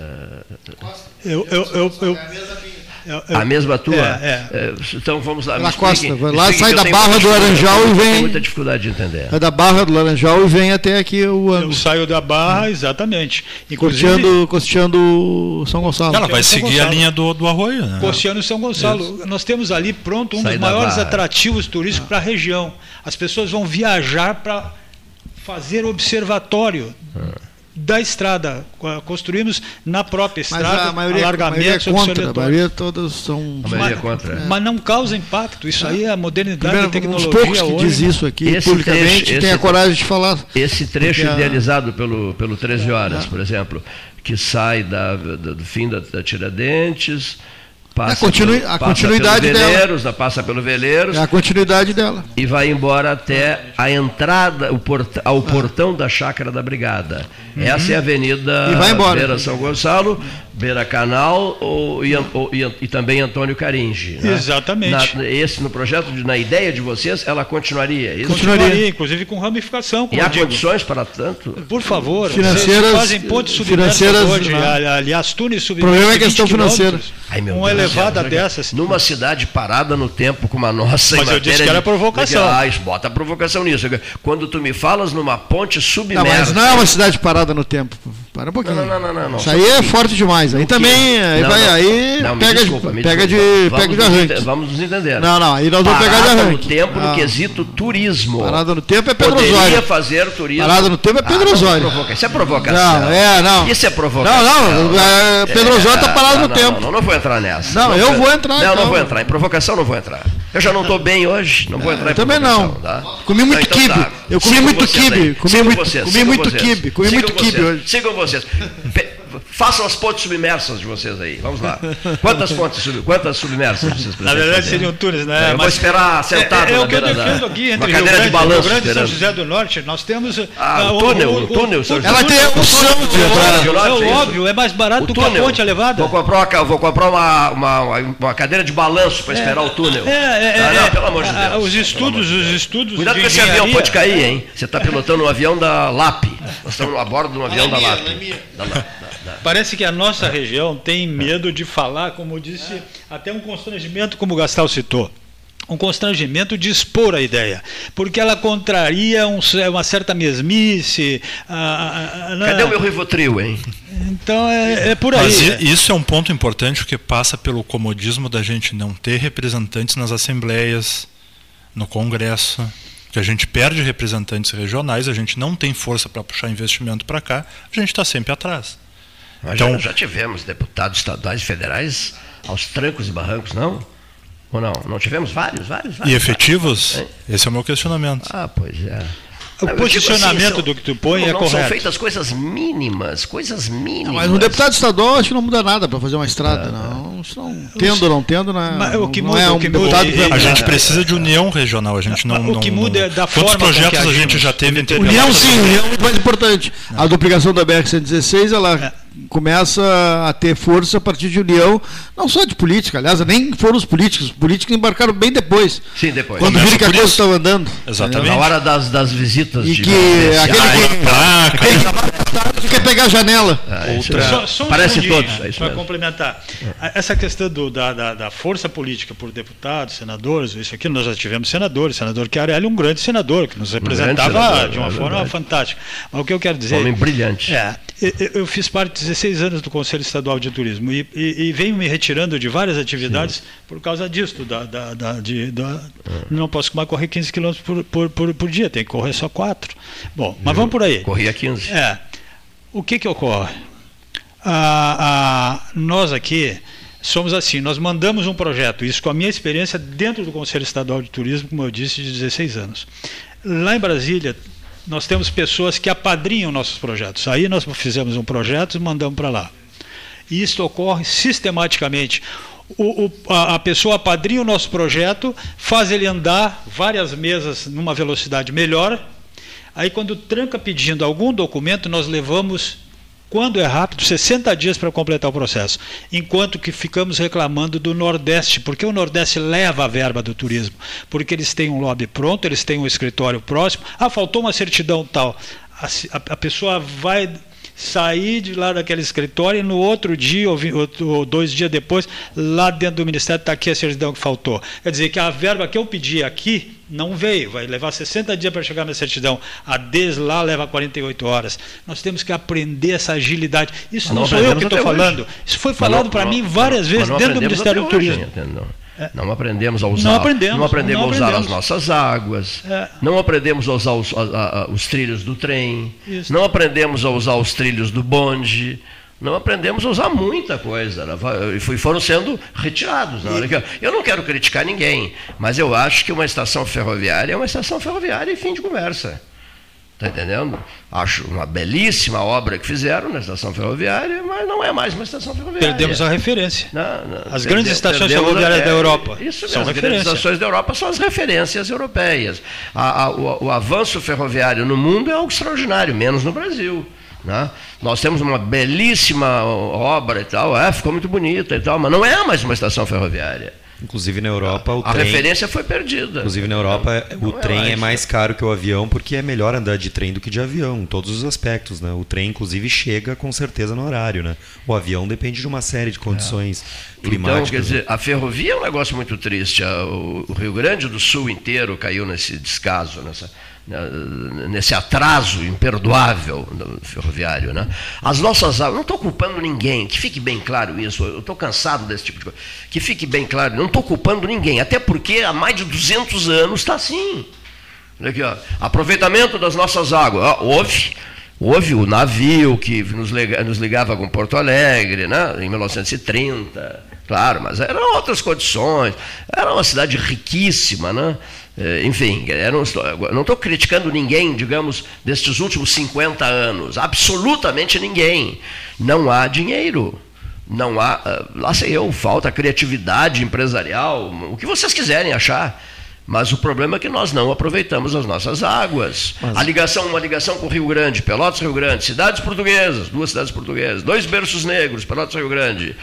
Eu, eu, eu, eu, eu- eu- a mesma tua? É, é. Eh, Então vamos lá. Me costa, vai lá, sai eu da Barra do Laranjal eu e tenho vem- muita dificuldade de entender. É da Barra do Laranjal e vem até aqui o eu ângulo. saio da Barra, exatamente. Inclusive, Costeando, costeando São Gonçalo. Ela vai São seguir a linha do, do arroio, né? Costeando São Gonçalo. Nós temos ali pronto um Sai dos maiores Barra. atrativos turísticos para a região. As pessoas vão viajar para fazer observatório da estrada. Co- Construímos na própria Mas estrada, a maioria, a alargamentos, maioria é contra. A maioria todas são. A maioria é contra. Mas não causa impacto. Isso aí é a modernidade, a Primeiro, uns tecnologia poucos que hoje. diz isso aqui Esse publicamente trecho- tem a coragem de falar. Esse trecho a- idealizado pelo, pelo 13 Horas, por exemplo, que sai da, da- do fim da, da Tiradentes, passa, A continui- pelo, a passa continuidade pelo dela. Veleiros, da- passa pelo Veleiros É a continuidade dela. e vai embora até a entrada, o porta- ao portão da Chácara da Brigada. Essa é a Avenida Uhum. E vai embora. Beira São Gonçalo, Beira Canal ou, e, ou- e- e também Antônio Caringe. né? Exatamente. Na, esse, no projeto, de- na ideia de vocês, ela continuaria. é Isso? Continuaria, inclusive com ramificação, como E há digo. condições para tanto? Por favor, Financeiras- vocês fazem pontes financeiras, hoje, né? ali- aliás, túneis O submersos. problema é a de 20 questão financeira. Ai, meu Uma Deus elevada céu, dessas. Numa cidade parada no tempo como a nossa. em Mas eu disse que era de- provocação. Ah, isso, bota provocação nisso. Quando tu me falas numa ponte Não, submersa. mas não é uma cidade parada no tempo. Para um pouquinho. Não, não, não, não, não. Isso aí é forte demais. Aí também, aí Não, vai, não. aí Não, pega, desculpa, de, pega, de, desculpa. pega de Vamos nos arranque. Vamos nos entender. Não, não, aí nós vamos pegar de Parada arranque. no tempo no Não. quesito turismo. Parada no tempo é Pedro Poderia Osório. fazer turismo. Parada no tempo é Pedro Ah, Osório. provoca- Isso é provocação. Não, é, não. Isso é provocação. Não, não, é, Pedro Osório tá parado no tempo. Não, não, vou entrar nessa. Não, eu vou entrar, Não, não então. vou entrar. Em provocação não vou entrar. Eu já não estou bem hoje, não vou entrar em também não. Tá? Comi muito Então quibe. tá. Eu comi muito quibe. Comi muito- vocês, comi muito vocês. quibe. Comi muito quibe vocês. hoje. Sigam vocês. Façam as pontes submersas de vocês aí. Vamos lá. Quantas pontes sub... quantas submersas vocês precisam Na verdade fazer? seriam túneis, né? É, eu vou esperar sentado é, é, na o que eu beira da- defendo aqui uma entre Rio cadeira Grande, de balanço Rio Grande e São. José do Norte. Nós temos Ah, o túnel, o túnel, São José. Ela tem a opção de entrar. É o óbvio, é mais barato O do que a ponte elevada. Vou comprar vou comprar uma, uma, uma cadeira de balanço para esperar o túnel. É, é, Ah, é, não, pelo amor de ah, Deus. Os estudos, os estudos Cuidado com esse avião, pode cair, hein? Você está pilotando um avião da LAP. Nós estamos a bordo de um avião da LAP. Da LAP, Parece que a nossa região tem medo de falar, como disse, até um constrangimento, como o Gastal citou. Um constrangimento de expor a ideia, porque ela contraria um- uma certa mesmice. a- a- a- Cadê né? o meu Rivotril, hein? Então é, é por aí. Mas isso é um ponto importante porque passa pelo comodismo da gente não ter representantes nas assembleias, no Congresso, que a gente perde representantes regionais, a gente não tem força para puxar investimento para cá, a gente está sempre atrás. Nós Então- já, já tivemos deputados estaduais e federais aos trancos e barrancos, não? Ou não? Não tivemos vários, vários, E vários. efetivos? vários. Esse é o meu questionamento. Ah, pois é. O Não, eu digo posicionamento são- do que tu põe não, é não correto. São feitas coisas mínimas, coisas mínimas. Mas um deputado estadual acho que não muda nada para fazer uma estrada. Não, isso não tendo ou não tendo, não, é- Mas o que não muda- é o um que muda- deputado e- vai A gente precisa de união regional, a gente não. O não- que não- muda é da Quantos forma que projetos a gente já teve em União sim, união é muito mais importante. A duplicação da BR-116, ela É. começa a ter força a partir de união, não só de política, aliás, nem foram os políticos, os políticos embarcaram bem depois. Sim, depois. Quando viram que a coisa estava andando. Exatamente. Na hora das, das visitas E de que aquele que, Ah, aquele que quer pegar a janela. Ah, isso Outra- é- Só, só um Parece todos, é isso Para complementar. Essa questão do- da, da- da força política por deputados, senadores, isso aqui nós já tivemos senadores, senador Chiarelli, um grande senador, que nos representava senador, de uma é forma fantástica. Mas o que eu quero dizer. Homem brilhante. É, eu- eu, eu fiz parte de 16 anos do Conselho Estadual de Turismo e, e- e venho me retirando de várias atividades por causa disso. Da, da- da- de- da- Não posso mais correr 15 quilômetros por, por, por, por dia, tem que correr só 4. Bom, mas vamos por aí. Corria 15. É. O que, que ocorre? Ah, ah, nós aqui somos assim, nós mandamos um projeto, isso com a minha experiência dentro do Conselho Estadual de Turismo, como eu disse, de 16 anos. Lá em Brasília, nós temos pessoas que apadrinham nossos projetos. Aí nós fizemos um projeto e mandamos para lá. E isso ocorre sistematicamente. O- o- a, a pessoa apadrinha o nosso projeto, faz ele andar várias mesas numa velocidade melhor. Aí, quando tranca pedindo algum documento, nós levamos, quando é rápido, 60 dias para completar o processo. Enquanto que ficamos reclamando do Nordeste, porque o Nordeste leva a verba do turismo, porque eles têm um lobby pronto, eles têm um escritório próximo. Ah, faltou uma certidão tal. A, a- a pessoa vai sair de lá daquele escritório e no outro dia, ou, ou dois dias depois, lá dentro do Ministério está aqui a certidão que faltou. Quer dizer que a verba que eu pedi aqui não veio, vai levar 60 dias para chegar na certidão. A DES lá leva 48 horas. Nós temos que aprender essa agilidade. Isso não, não sou eu que estou falando. hoje. Isso foi falado para mim várias vezes dentro do Ministério do hoje, Turismo. entendeu? Não aprendemos a usar, Não aprendemos, aprendemos não a usar as aprendemos. nossas águas, É. não aprendemos a usar os, a- a- os trilhos do trem, Isso. não aprendemos a usar os trilhos do bonde, não aprendemos a usar muita coisa. né? E foram sendo retirados. Eu, eu não quero criticar ninguém, mas eu acho que uma estação ferroviária é uma estação ferroviária e fim de conversa. Está entendendo? Acho uma belíssima obra que fizeram na estação ferroviária, mas não é mais uma estação ferroviária. Perdemos a referência. Não, não, As grandes estações ferroviárias da Europa Isso são mesmo, as grandes estações da Europa são as referências europeias. A- a- o, o avanço ferroviário no mundo é algo extraordinário, menos no Brasil. né? Nós temos uma belíssima obra e tal, é, ficou muito bonita e tal, mas não é mais uma estação ferroviária. Inclusive na Europa o A trem. referência foi perdida. Inclusive na Europa o Não é trem é mais. mais caro que o avião porque é melhor andar de trem do que de avião, em todos os aspectos, né? O trem inclusive chega com certeza no horário, né? O avião depende de uma série de condições climáticas. Então, quer dizer, a ferrovia é um negócio muito triste. A- O, o Rio Grande do Sul inteiro caiu nesse descaso, nessa, nesse atraso imperdoável do ferroviário. Né? As nossas águas, não estou culpando ninguém, que fique bem claro isso, eu estou cansado desse tipo de coisa. Que fique bem claro, não estou culpando ninguém, até porque há mais de 200 anos está assim. Olha aqui, ó. Aproveitamento das nossas águas. Ó, houve, houve o navio que nos, nos ligava com Porto Alegre, né, em 1930, claro, mas eram outras condições. Era uma cidade riquíssima, né? Eh, Enfim, não estou criticando ninguém, digamos, destes últimos 50 anos, absolutamente ninguém. Não há dinheiro. Não há, ah, lá sei eu, falta criatividade empresarial, o que vocês quiserem achar. Mas o problema é que nós não aproveitamos as nossas águas. A ligação, uma ligação com o Rio Grande, Pelotas Rio Grande, cidades portuguesas, duas cidades portuguesas, dois berços negros, Pelotas Rio Grande.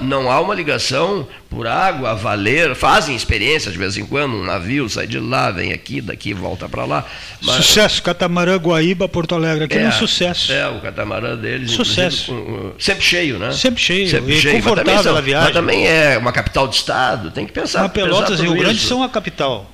Não há uma ligação por água valer. Fazem experiências de vez em quando, um navio sai de lá, vem aqui, daqui, volta para lá. Mas- Sucesso, Catamarã, Guaíba, Porto Alegre, aquele é, um é, sucesso. É, o catamarã deles. Sucesso. com- sempre cheio, né? Sempre cheio, e mas confortável também são- a viagem. Mas também é uma capital de estado, tem que pensar. Mas Pelotas e Rio Grande são a capital.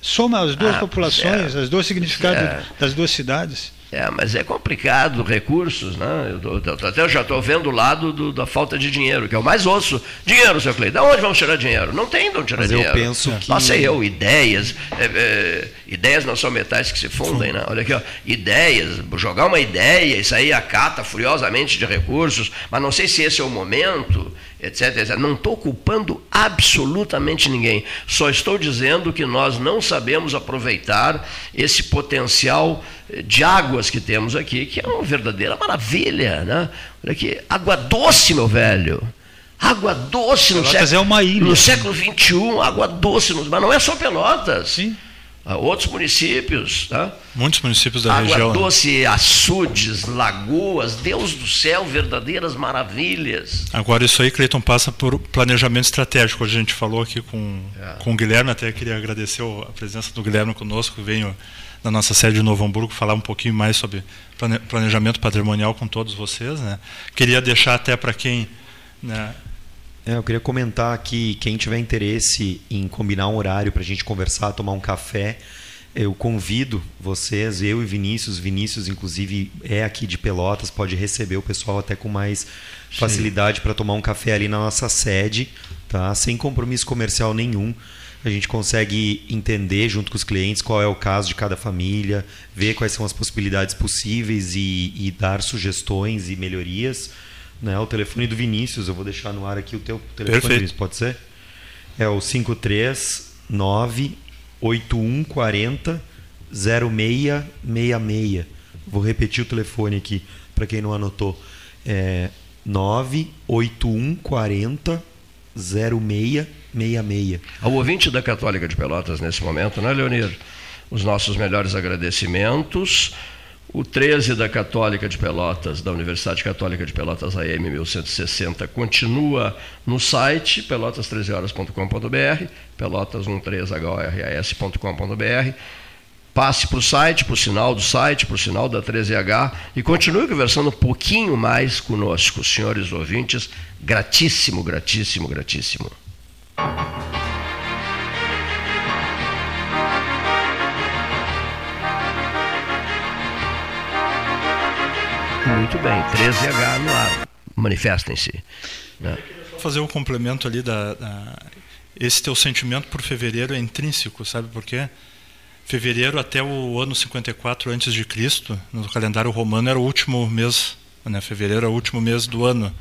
Soma as duas Ah, populações, é. as duas significados É. das duas cidades. É, mas é complicado, recursos, né? Eu, tô, até eu já estou vendo o lado do, da falta de dinheiro, que é o mais osso. Dinheiro, seu Cleiton, de onde vamos tirar dinheiro? Não tem de onde tirar Mas dinheiro. eu penso que... Nossa, eu, ideias. É, é, ideias não são metais que se fundem, né? Olha aqui, ó. Ideias, jogar uma ideia, isso aí acata furiosamente de recursos, mas não sei se esse é o momento, etc. etc. Não estou culpando absolutamente ninguém. Só estou dizendo que nós não sabemos aproveitar esse potencial de águas que temos aqui, que é uma verdadeira maravilha. Né? Olha aqui, água doce, meu velho. Água doce no Pelotas século, é uma ilha. no século XXI, água doce, no- mas não é só Pelotas. Sim. Há outros municípios, tá? Muitos municípios da Água região. né? doce, açudes, lagoas, Deus do céu, verdadeiras maravilhas. Agora, isso aí, Cleiton, passa por planejamento estratégico. Hoje a gente falou aqui com, É. com o Guilherme, até queria agradecer a presença do Guilherme conosco, que veio da nossa sede de Novo Hamburgo falar um pouquinho mais sobre plane- planejamento patrimonial com todos vocês. Né? Queria deixar até para quem. Né, É, eu queria comentar que quem tiver interesse em combinar um horário para a gente conversar, tomar um café, eu convido vocês, eu e Vinícius. Vinícius, inclusive, é aqui de Pelotas, pode receber o pessoal até com mais facilidade para tomar um café ali na nossa sede, tá? Sem compromisso comercial nenhum. A gente consegue entender junto com os clientes qual é o caso de cada família, ver quais são as possibilidades possíveis e, e dar sugestões e melhorias. Né? O telefone do Vinícius, eu vou deixar no ar aqui o teu telefone, Perfeito. Vinícius, pode ser? É o 539 8140 0666. Vou repetir o telefone aqui para quem não anotou. É 98140 0666. Ao ouvinte da Católica de Pelotas nesse momento, né, Leonir? Os nossos melhores agradecimentos. O 13 da Católica de Pelotas, da Universidade Católica de Pelotas AM 1160, continua no site pelotas13horas.com.br, pelotas13horas.com.br. Passe para o site, para o sinal do site, para o sinal da 13H e continue conversando um pouquinho mais conosco, senhores ouvintes. Gratíssimo, gratíssimo, gratíssimo. Muito bem, 13H no ar. Manifestem-se. né? fazer o complemento ali da, da- esse teu sentimento por fevereiro é intrínseco, sabe por quê? Fevereiro até o ano 54 antes de Cristo, no calendário romano era o último mês, né? Fevereiro é o último mês do ano.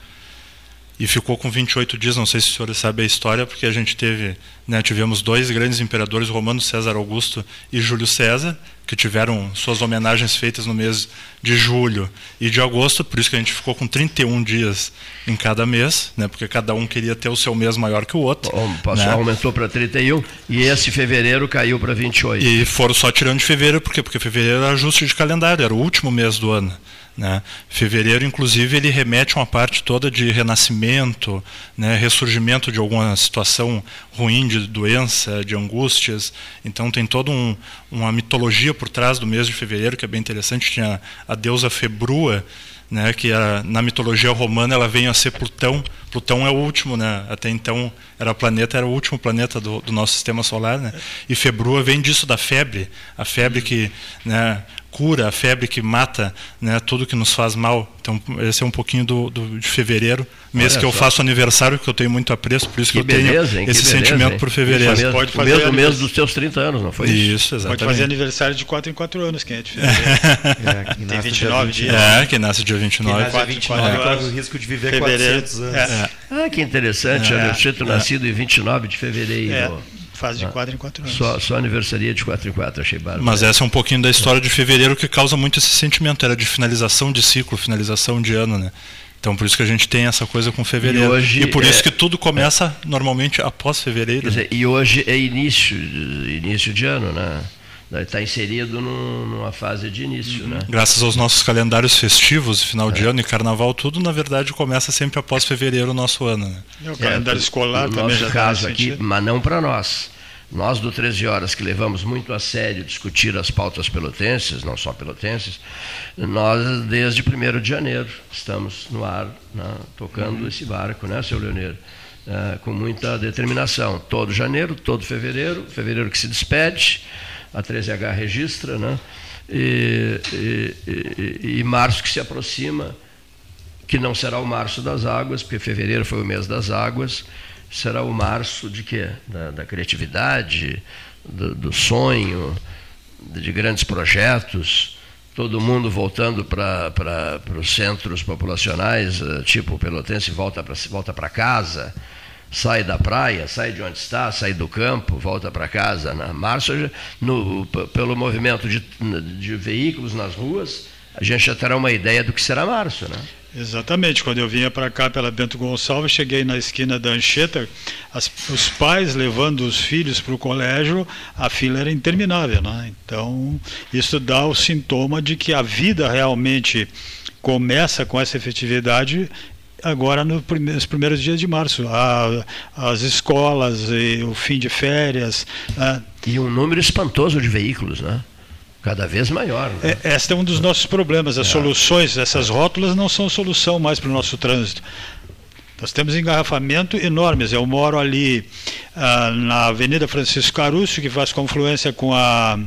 E ficou com 28 dias, não sei se os senhores sabem a história, porque a gente teve, né, tivemos dois grandes imperadores romanos, César Augusto e Júlio César, que tiveram suas homenagens feitas no mês de julho e de agosto, por isso que a gente ficou com 31 dias em cada mês, né, porque cada um queria ter o seu mês maior que o outro. Passou, né? Aumentou para 31 e esse fevereiro caiu para 28. E foram só tirando de fevereiro, por quê? Porque fevereiro era ajuste de calendário, era o último mês do ano. Né? Fevereiro, inclusive, ele remete a uma parte toda de renascimento, né? ressurgimento de alguma situação ruim, de doença, de angústias. Então tem toda um, uma mitologia por trás do mês de fevereiro, que é bem interessante. Tinha a deusa Februa, né, que na mitologia romana ela veio a ser Plutão. Plutão é o último, né? Até então era planeta, era o último planeta do, do nosso sistema solar, né? E Februa vem disso da febre, a febre que, né, cura, a febre que mata, né, tudo que nos faz mal. Então esse é um pouquinho do, do de fevereiro, mês Olha que eu só. faço aniversário, que eu tenho muito apreço, por isso que, Que eu tenho hein? Que esse beleza, sentimento por fevereiro. Isso mesmo, Pode o fazer mesmo mês dos teus 30 anos, não foi Isso, Pode exatamente. fazer aniversário de 4 em 4 anos, quem é de fevereiro. É, quem Tem nasce 29 dia dias. É, quem nasce dia 29. Quem nasce dia Quatro, 29 quatro corre anos. o risco de viver Fevereiro. 400 anos. É. Ah, que interessante, É. olha, você ter nascido em 29 de fevereiro. É, faz de 4 em 4 anos. Só, só aniversaria de 4 em 4, achei bárbaro. Mas essa é um pouquinho da história de fevereiro que causa muito esse sentimento, era de finalização de ciclo, finalização de ano, né? Então por isso que a gente tem essa coisa com fevereiro. E hoje por é- isso que tudo começa normalmente após fevereiro. Quer dizer, e hoje é início, início de ano, né? Está inserido num- numa fase de início, né? Graças aos nossos calendários festivos, final É. de ano e carnaval, tudo na verdade começa sempre após fevereiro o nosso ano. Né? É, o calendário escolar no também nosso já tá caso aqui, sentido. mas não para nós. Nós do 13 Horas, que levamos muito a sério discutir as pautas pelotenses, não só pelotenses, nós desde 1 de janeiro estamos no ar, né, tocando Uhum. esse barco, né, seu Leonir? Eh, com muita determinação. Todo janeiro, todo fevereiro, fevereiro que se despede, a 13H registra, né? e, e, e, e março que se aproxima, que não será o março das águas, porque fevereiro foi o mês das águas, será o março de quê? Da, da criatividade, do, do, sonho, de grandes projetos, todo mundo voltando para os centros populacionais, eh, tipo o Pelotense volta para volta casa, sai da praia, sai de onde está, sai do campo, volta para casa. Na março, no, pelo movimento de, de veículos nas ruas, a gente já terá uma ideia do que será março, né? Exatamente. Quando eu vinha para cá pela Bento Gonçalves, cheguei na esquina da Anchieta, as, os pais levando os filhos para o colégio, a fila era interminável. Né? Então, isso dá o sintoma de que a vida realmente começa com essa efetividade agora no nos primeiros dias de março. A, as escolas, e o fim de férias. E um número espantoso de veículos, né? cada vez maior. Né? É, este é um dos nossos problemas. As é. soluções, essas rótulas não são solução mais para o nosso trânsito. Nós temos engarrafamento enormes. Eu moro ali ah, na Avenida Francisco Caruso, que faz confluência com a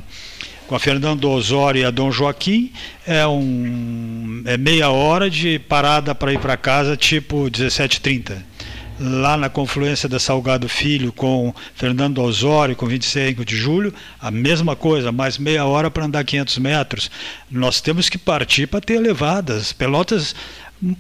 com a Fernando Osório e a Dom Joaquim. É, um, é meia hora de parada para ir para casa, tipo 17h30 lá na confluência da Salgado Filho com Fernando Osório, com 25 de julho, a mesma coisa, mais meia hora para andar 500 metros. Nós temos que partir para ter elevadas. Pelotas,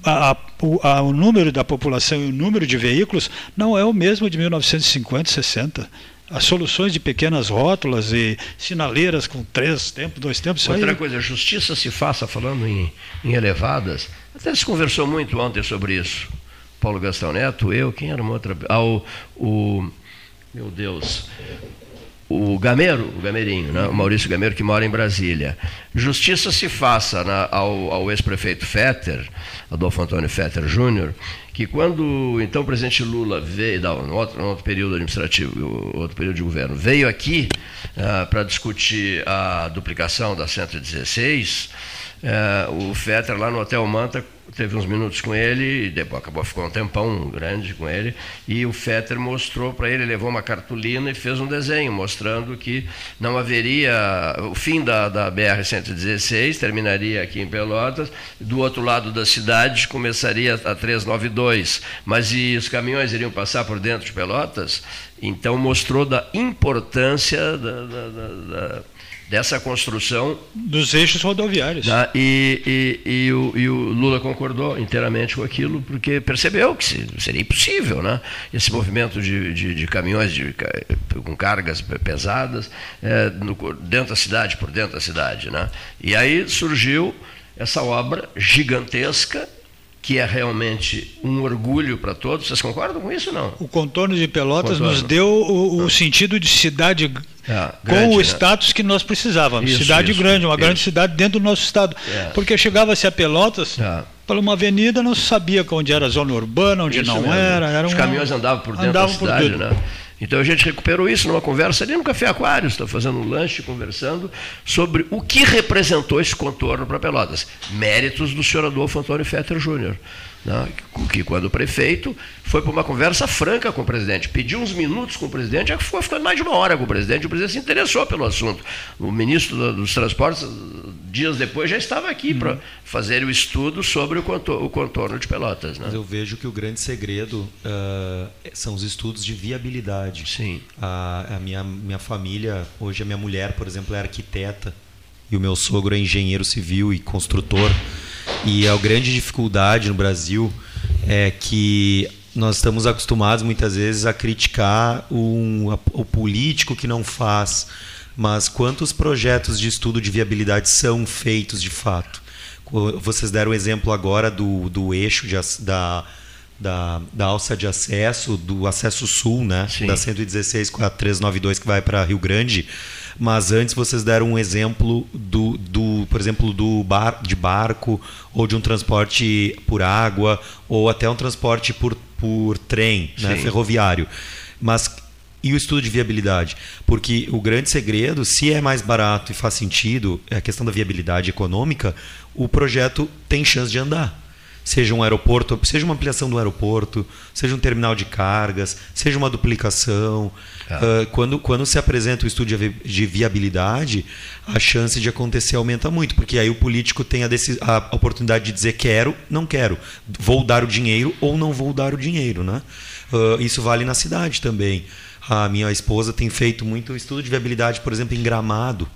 a, a, a, o número da população e o número de veículos não é o mesmo de 1950, 60 as soluções de pequenas rótulas e sinaleiras com três tempos, dois tempos. Outra aí... coisa, a justiça se faça falando em, em elevadas. Até se conversou muito ontem sobre isso. Paulo Gastão Neto, eu, quem era uma outra. Ah, o, o meu Deus. O Gameiro, o Gameirinho, né? o Maurício Gameiro, que mora em Brasília. Justiça se faça na, ao, ao ex-prefeito Fetter, Adolfo Antônio Fetter Júnior, que quando então o presidente Lula veio, não, no outro, no outro período administrativo, outro período de governo, veio aqui uh, para discutir a duplicação da 116, uh, o Fetter lá no Hotel Manta teve uns minutos com ele, e depois acabou, ficou um tempão grande com ele, e o Fetter mostrou para ele, levou uma cartolina e fez um desenho, mostrando que não haveria, o fim da, da BR-116 terminaria aqui em Pelotas, do outro lado da cidade começaria a 392, mas e os caminhões iriam passar por dentro de Pelotas? Então mostrou da importância da, da, da dessa construção. Dos eixos rodoviários. Né? E, e, e, o, e, o, Lula concordou inteiramente com aquilo, porque percebeu que seria impossível né? esse movimento de, de, de caminhões de, com cargas pesadas é, no, dentro da cidade, por dentro da cidade. Né? E aí surgiu essa obra gigantesca que é realmente um orgulho para todos. Vocês concordam com isso não? O contorno de Pelotas contorno. nos deu o, o, sentido de cidade é, grande, com o né? status que nós precisávamos. Isso, cidade isso, grande, uma isso. grande cidade dentro do nosso estado. É. Porque chegava-se a Pelotas, é. Por uma avenida, não se sabia onde era a zona urbana, onde não mesmo. era. era Os uma... caminhões andavam por dentro andavam da cidade, né? Então a gente recuperou isso numa conversa ali no Café Aquário, está fazendo um lanche, conversando sobre o que representou esse contorno para Pelotas. Méritos do senhor Adolfo Antônio Fetter Júnior né, que quando prefeito foi para uma conversa franca com o presidente, pediu uns minutos com o presidente, já ficou ficando mais de uma hora com o presidente, o presidente se interessou pelo assunto. O ministro dos Transportes, dias depois, já estava aqui uhum. para fazer o estudo sobre o contorno, o contorno de Pelotas. Né? Mas eu vejo que o grande segredo uh, são os estudos de viabilidade. Sim. A, a minha, minha família, hoje a minha mulher, por exemplo, é arquiteta e o meu sogro é engenheiro civil e construtor. E a grande dificuldade no Brasil é que nós estamos acostumados muitas vezes a criticar um, a, o político que não faz, mas quantos projetos de estudo de viabilidade são feitos de fato? Vocês deram o exemplo agora do, do eixo de, da, da, da alça de acesso, do acesso sul, né? Sim. da 116 com a 392 que vai para Rio Grande. Mas antes vocês deram um exemplo do, do por exemplo, do bar, de barco ou de um transporte por água ou até um transporte por, por trem, né, ferroviário. Mas e o estudo de viabilidade? Porque o grande segredo, se é mais barato e faz sentido, é a questão da viabilidade econômica, o projeto tem chance de andar. Seja um aeroporto, seja uma ampliação do aeroporto, seja um terminal de cargas, seja uma duplicação. Uh, quando, quando se apresenta o estudo de vi- de viabilidade, a chance de acontecer aumenta muito, porque aí o político tem a, a oportunidade de dizer quero, não quero, vou dar o dinheiro ou não vou dar o dinheiro. Né? Uh, isso vale na cidade também. A minha esposa tem feito muito estudo de viabilidade, por exemplo, em Gramado,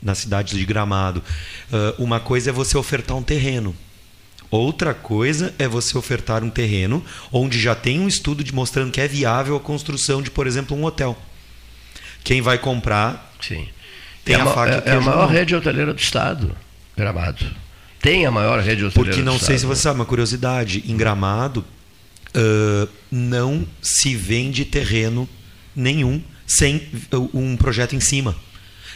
na cidade de Gramado. Uh, uma coisa é você ofertar um terreno. Outra coisa é você ofertar um terreno onde já tem um estudo mostrando que é viável a construção de, por exemplo, um hotel. Quem vai comprar Sim. tem é a ma- faca é, é a maior mão. rede hoteleira do estado, Gramado. Tem a maior rede hoteleira Porque não do sei se estado. você sabe, uma curiosidade, em Gramado ãh, não se vende terreno nenhum sem um projeto em cima.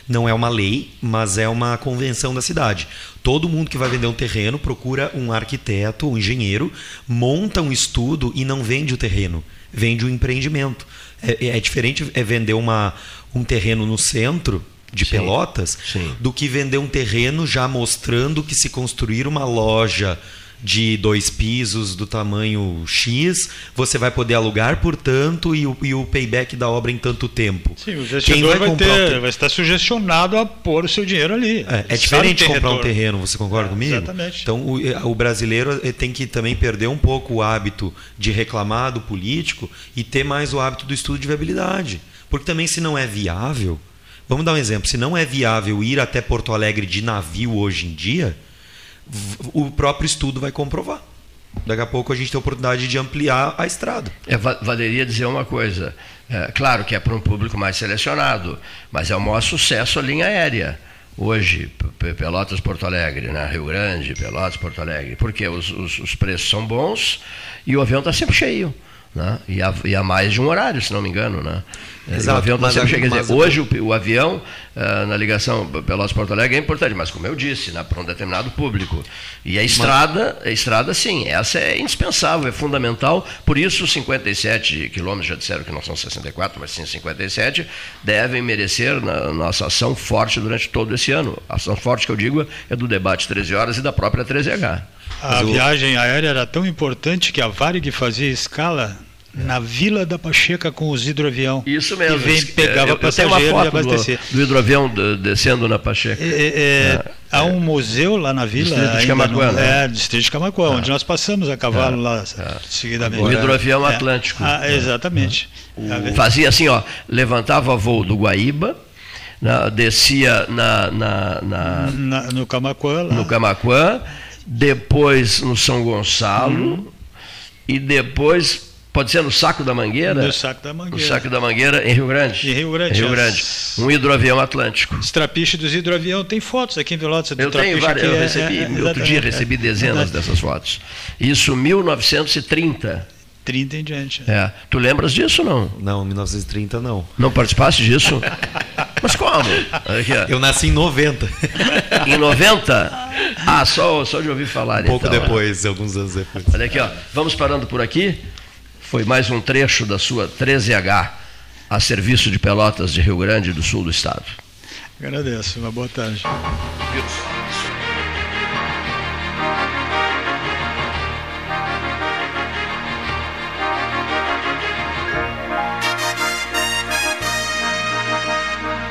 Não é uma lei, mas é uma convenção da cidade. Todo mundo que vai vender um terreno procura um arquiteto, um engenheiro, monta um estudo e não vende o terreno, vende o empreendimento. É, é diferente é vender uma, um terreno no centro de Pelotas do que vender um terreno já mostrando que se construir uma loja de dois pisos do tamanho X, você vai poder alugar por tanto e o, e o payback da obra em tanto tempo. Sim, o Quem investidor vai, o ter, ter- vai estar sugestionado a pôr o seu dinheiro ali. É, é diferente comprar um retorno. terreno, você concorda comigo? exatamente. Então o, eh, o brasileiro eh, tem que também perder um pouco o hábito de reclamar do político e ter mais o hábito do estudo de viabilidade. Porque também se não é viável, vamos dar um exemplo, se não é viável ir até Porto Alegre de navio hoje em dia, o próprio estudo vai comprovar. Daqui a pouco a gente tem a oportunidade de ampliar a estrada. É, va- valeria dizer uma coisa. É, claro que é para um público mais selecionado, mas é o maior sucesso a linha aérea. Hoje, Pelotas, Porto Alegre, né? Rio Grande, Pelotas, Porto Alegre. Porque os, os- os preços são bons e o avião está sempre cheio. Né? E, há, e há mais de um horário, se não me engano. Né? É, Exato, o avião está mas sempre dizer, hoje o, o avião, ah, na ligação Pelotas-Porto Alegre, é importante, mas como eu disse, né, para um determinado público. E a estrada, a estrada, sim, essa é indispensável, é fundamental. Por isso, os 57 quilômetros, já disseram que não são 64, mas sim 57, devem merecer na nossa ação forte durante todo esse ano. A ação forte que eu digo é do debate 13 horas e da própria 13H. A viagem aérea era tão importante que a Varig fazia escala na Vila da Pacheca com os hidroavião. Isso mesmo. E vem, Isso- pegava eu, eu passageiro e foto abastecia. do, do hidroavião de- descendo na Pacheca. É, é, há um museu lá na vila. Distrito de ainda Camaquã, no- né? É, distrito de Camacuã, onde nós passamos a cavalo É, lá seguidamente. O hidroavião É. Atlântico. Ah, exatamente. Fazia assim, ó, levantava voo do Guaíba, na- descia na, na- na- Na- no Camacuã. lá. no Camaquã, depois no São Gonçalo Uhum. e depois pode ser no Saco da Mangueira. No Saco da Mangueira. No Saco da Mangueira em Rio Grande. Em Rio Grande, Rio é. Grande. Um hidroavião Atlântico. Os trapiches dos hidroavião tem fotos aqui em Pelotas. do Eu tenho várias, eu é- recebi, é- outro dia é. recebi dezenas Verdade. dessas fotos. Isso 1930. 30 em diante. É. Tu lembras disso não? Não, 1930 não. Não participaste disso? Mas como? Aqui, ó. Eu nasci em 90. Em 90? Ah, só, só de ouvir falar. Um pouco então. depois, alguns anos depois. Olha aqui, ó. Vamos parando por aqui. Foi mais um trecho da sua 13H a serviço de Pelotas de Rio Grande do Sul do Estado. Agradeço. Uma boa tarde.